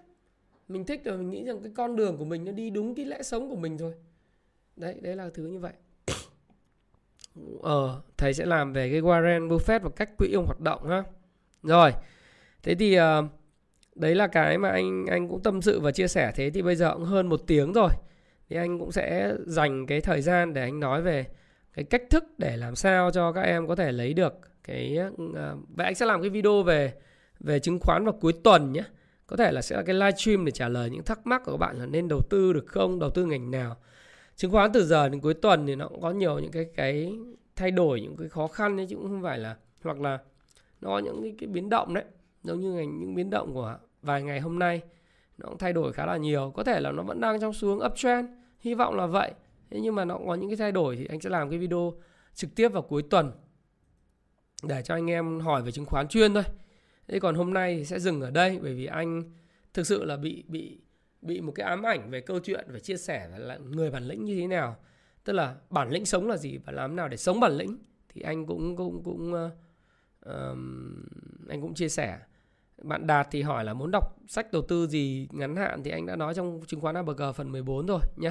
Mình thích rồi mình nghĩ rằng cái con đường của mình nó đi đúng cái lẽ sống của mình rồi đấy đấy là thứ như vậy ờ thầy sẽ làm về cái Warren Buffett và cách quỹ ông hoạt động ha rồi thế thì uh, đấy là cái mà anh anh cũng tâm sự và chia sẻ. Thế thì bây giờ cũng hơn một tiếng rồi. Thì anh cũng sẽ dành cái thời gian để anh nói về cái cách thức để làm sao cho các em có thể lấy được cái ờ, uh, vậy anh sẽ làm cái video về về chứng khoán vào cuối tuần nhé có thể là sẽ là cái live stream để trả lời những thắc mắc của các bạn là nên đầu tư được không đầu tư ngành nào chứng khoán từ giờ đến cuối tuần thì nó cũng có nhiều những cái cái thay đổi những cái khó khăn đấy chứ cũng không phải là hoặc là nó có những cái, cái biến động đấy. Giống như ngành những biến động của vài ngày hôm nay nó cũng thay đổi khá là nhiều. Có thể là nó vẫn đang trong xuống uptrend hy vọng là vậy. Thế nhưng mà nó cũng có những cái thay đổi thì anh sẽ làm cái video trực tiếp vào cuối tuần để cho anh em hỏi về chứng khoán chuyên thôi. Thế còn hôm nay thì sẽ dừng ở đây bởi vì anh thực sự là bị bị bị một cái ám ảnh về câu chuyện về chia sẻ là người bản lĩnh như thế nào tức là bản lĩnh sống là gì và làm nào để sống bản lĩnh thì anh cũng cũng cũng uh, um, anh cũng chia sẻ bạn Đạt thì hỏi là muốn đọc sách đầu tư gì ngắn hạn thì anh đã nói trong chứng khoán ABG phần 14 rồi nhé.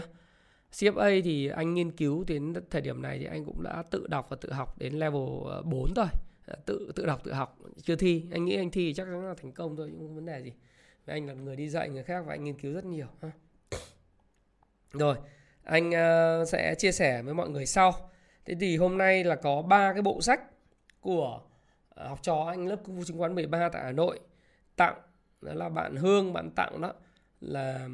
CFA thì anh nghiên cứu đến thời điểm này thì anh cũng đã tự đọc và tự học đến level ờ, 4 rồi. Tự tự đọc tự học, chưa thi. Anh nghĩ anh thi chắc chắn là thành công thôi, không vấn đề gì. Anh là người đi dạy người khác và anh nghiên cứu rất nhiều ha. Rồi, anh uh, sẽ chia sẻ với mọi người sau. Thế thì hôm nay là có ba cái bộ sách của uh, học trò anh lớp công vụ chứng khoán 13 tại Hà Nội tặng đó là bạn Hương bạn tặng đó là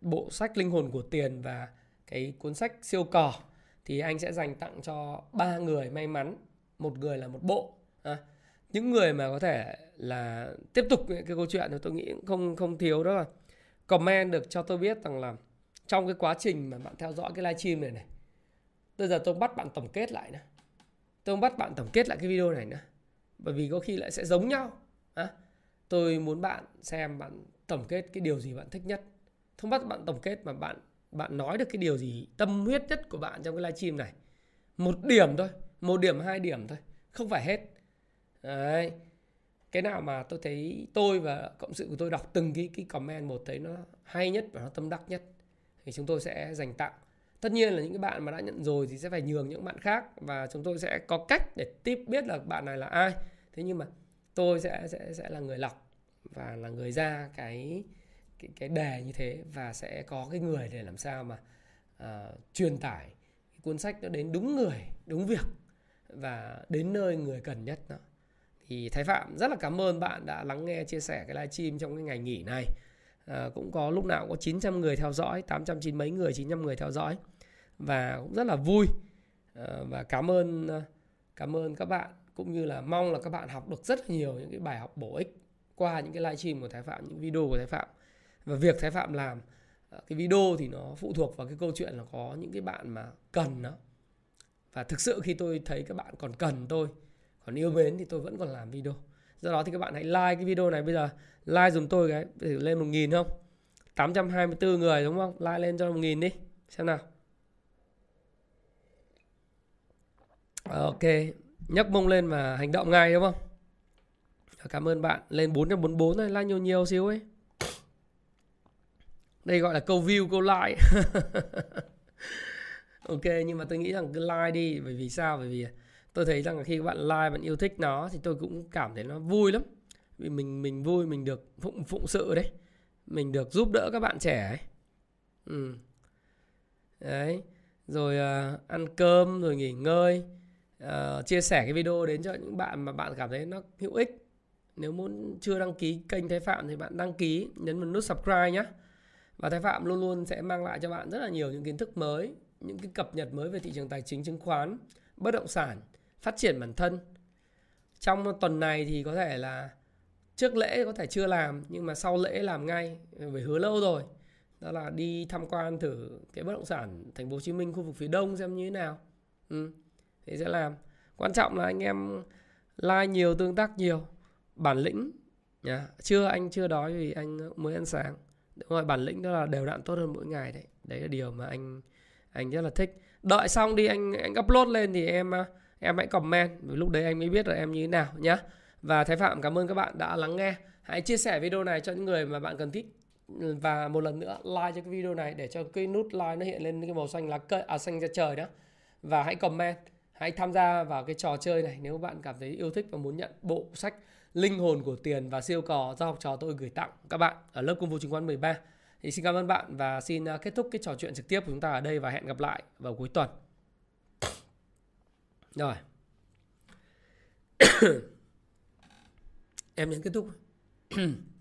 bộ sách linh hồn của tiền và cái cuốn sách siêu cò thì anh sẽ dành tặng cho ba người may mắn một người là một bộ à, những người mà có thể là tiếp tục cái câu chuyện thì tôi nghĩ không không thiếu đó là comment được cho tôi biết rằng là trong cái quá trình mà bạn theo dõi cái livestream này này bây giờ tôi bắt bạn tổng kết lại nữa tôi bắt bạn tổng kết lại cái video này nữa bởi vì có khi lại sẽ giống nhau. À, tôi muốn bạn xem bạn tổng kết cái điều gì bạn thích nhất. Không bắt bạn tổng kết mà bạn bạn nói được cái điều gì tâm huyết nhất của bạn trong cái livestream này. Một điểm thôi một điểm hai điểm thôi. Không phải hết. Đấy cái nào mà tôi thấy tôi và cộng sự của tôi đọc từng cái cái comment một thấy nó hay nhất và nó tâm đắc nhất thì chúng tôi sẽ dành tặng. Tất nhiên là những cái bạn mà đã nhận rồi thì sẽ phải nhường những bạn khác và chúng tôi sẽ có cách để tiếp biết là bạn này là ai. Thế nhưng mà tôi sẽ sẽ sẽ là người lọc và là người ra cái cái cái đề như thế và sẽ có cái người để làm sao mà uh, truyền tải cái cuốn sách nó đến đúng người đúng việc và đến nơi người cần nhất nó thì thái phạm rất là cảm ơn bạn đã lắng nghe chia sẻ cái livestream trong cái ngày nghỉ này à, cũng có lúc nào cũng có 900 người theo dõi 890 mấy người 900 người theo dõi và cũng rất là vui à, và cảm ơn ờ, cảm ơn các bạn cũng như là mong là các bạn học được rất nhiều những cái bài học bổ ích qua những cái livestream của Thái Phạm, những video của Thái Phạm. Và việc Thái Phạm làm cái video thì nó phụ thuộc vào cái câu chuyện là có những cái bạn mà cần nó. Và thực sự khi tôi thấy các bạn còn cần tôi, còn yêu mến thì tôi vẫn còn làm video. Do đó thì các bạn hãy like cái video này bây giờ, like dùm tôi cái để lên một nghìn không? 824 người đúng không? Like lên cho 1000 đi. Xem nào. Ok, nhấc mông lên và hành động ngay đúng không? Cảm ơn bạn. Lên 444 này, like nhiều nhiều xíu ấy. Đây gọi là câu view, câu like. ok, nhưng mà tôi nghĩ rằng cứ like đi. Bởi vì sao? Bởi vì tôi thấy rằng khi các bạn like, bạn yêu thích nó thì tôi cũng cảm thấy nó vui lắm. Vì mình mình vui, mình được phụng phụng sự đấy. Mình được giúp đỡ các bạn trẻ ấy. Ừ. Đấy. Rồi uh, ăn cơm, rồi nghỉ ngơi. Uh, chia sẻ cái video đến cho những bạn mà bạn cảm thấy nó hữu ích nếu muốn chưa đăng ký kênh Thái Phạm thì bạn đăng ký, nhấn vào nút subscribe nhé. Và Thái Phạm luôn luôn sẽ mang lại cho bạn rất là nhiều những kiến thức mới, những cái cập nhật mới về thị trường tài chính chứng khoán, bất động sản, phát triển bản thân. Trong tuần này thì có thể là trước lễ có thể chưa làm, nhưng mà sau lễ làm ngay, phải hứa lâu rồi. Đó là đi tham quan thử cái bất động sản thành phố Hồ Chí Minh khu vực phía Đông xem như thế nào. Ừ. Thì sẽ làm. Quan trọng là anh em like nhiều, tương tác nhiều, bản lĩnh nhá, chưa anh chưa đói vì anh mới ăn sáng đúng rồi, bản lĩnh đó là đều đặn tốt hơn mỗi ngày đấy đấy là điều mà anh anh rất là thích đợi xong đi anh anh upload lên thì em à, em hãy comment lúc đấy anh mới biết là em như thế nào nhé và thái phạm, cảm ơn các bạn đã lắng nghe hãy chia sẻ video này cho những người mà bạn cần thích và một lần nữa, like cho cái video này để cho cái nút like nó hiện lên cái màu xanh lá cây à xanh ra trời đó và hãy comment, hãy tham gia vào cái trò chơi này nếu bạn cảm thấy yêu thích và muốn nhận bộ sách linh hồn của tiền và siêu cò do học trò tôi gửi tặng các bạn ở lớp công vụ chứng khoán 13. Thì xin cảm ơn bạn và xin à, kết thúc cái trò chuyện trực tiếp của chúng ta ở đây và hẹn gặp lại vào cuối tuần. Rồi. em nhấn kết thúc.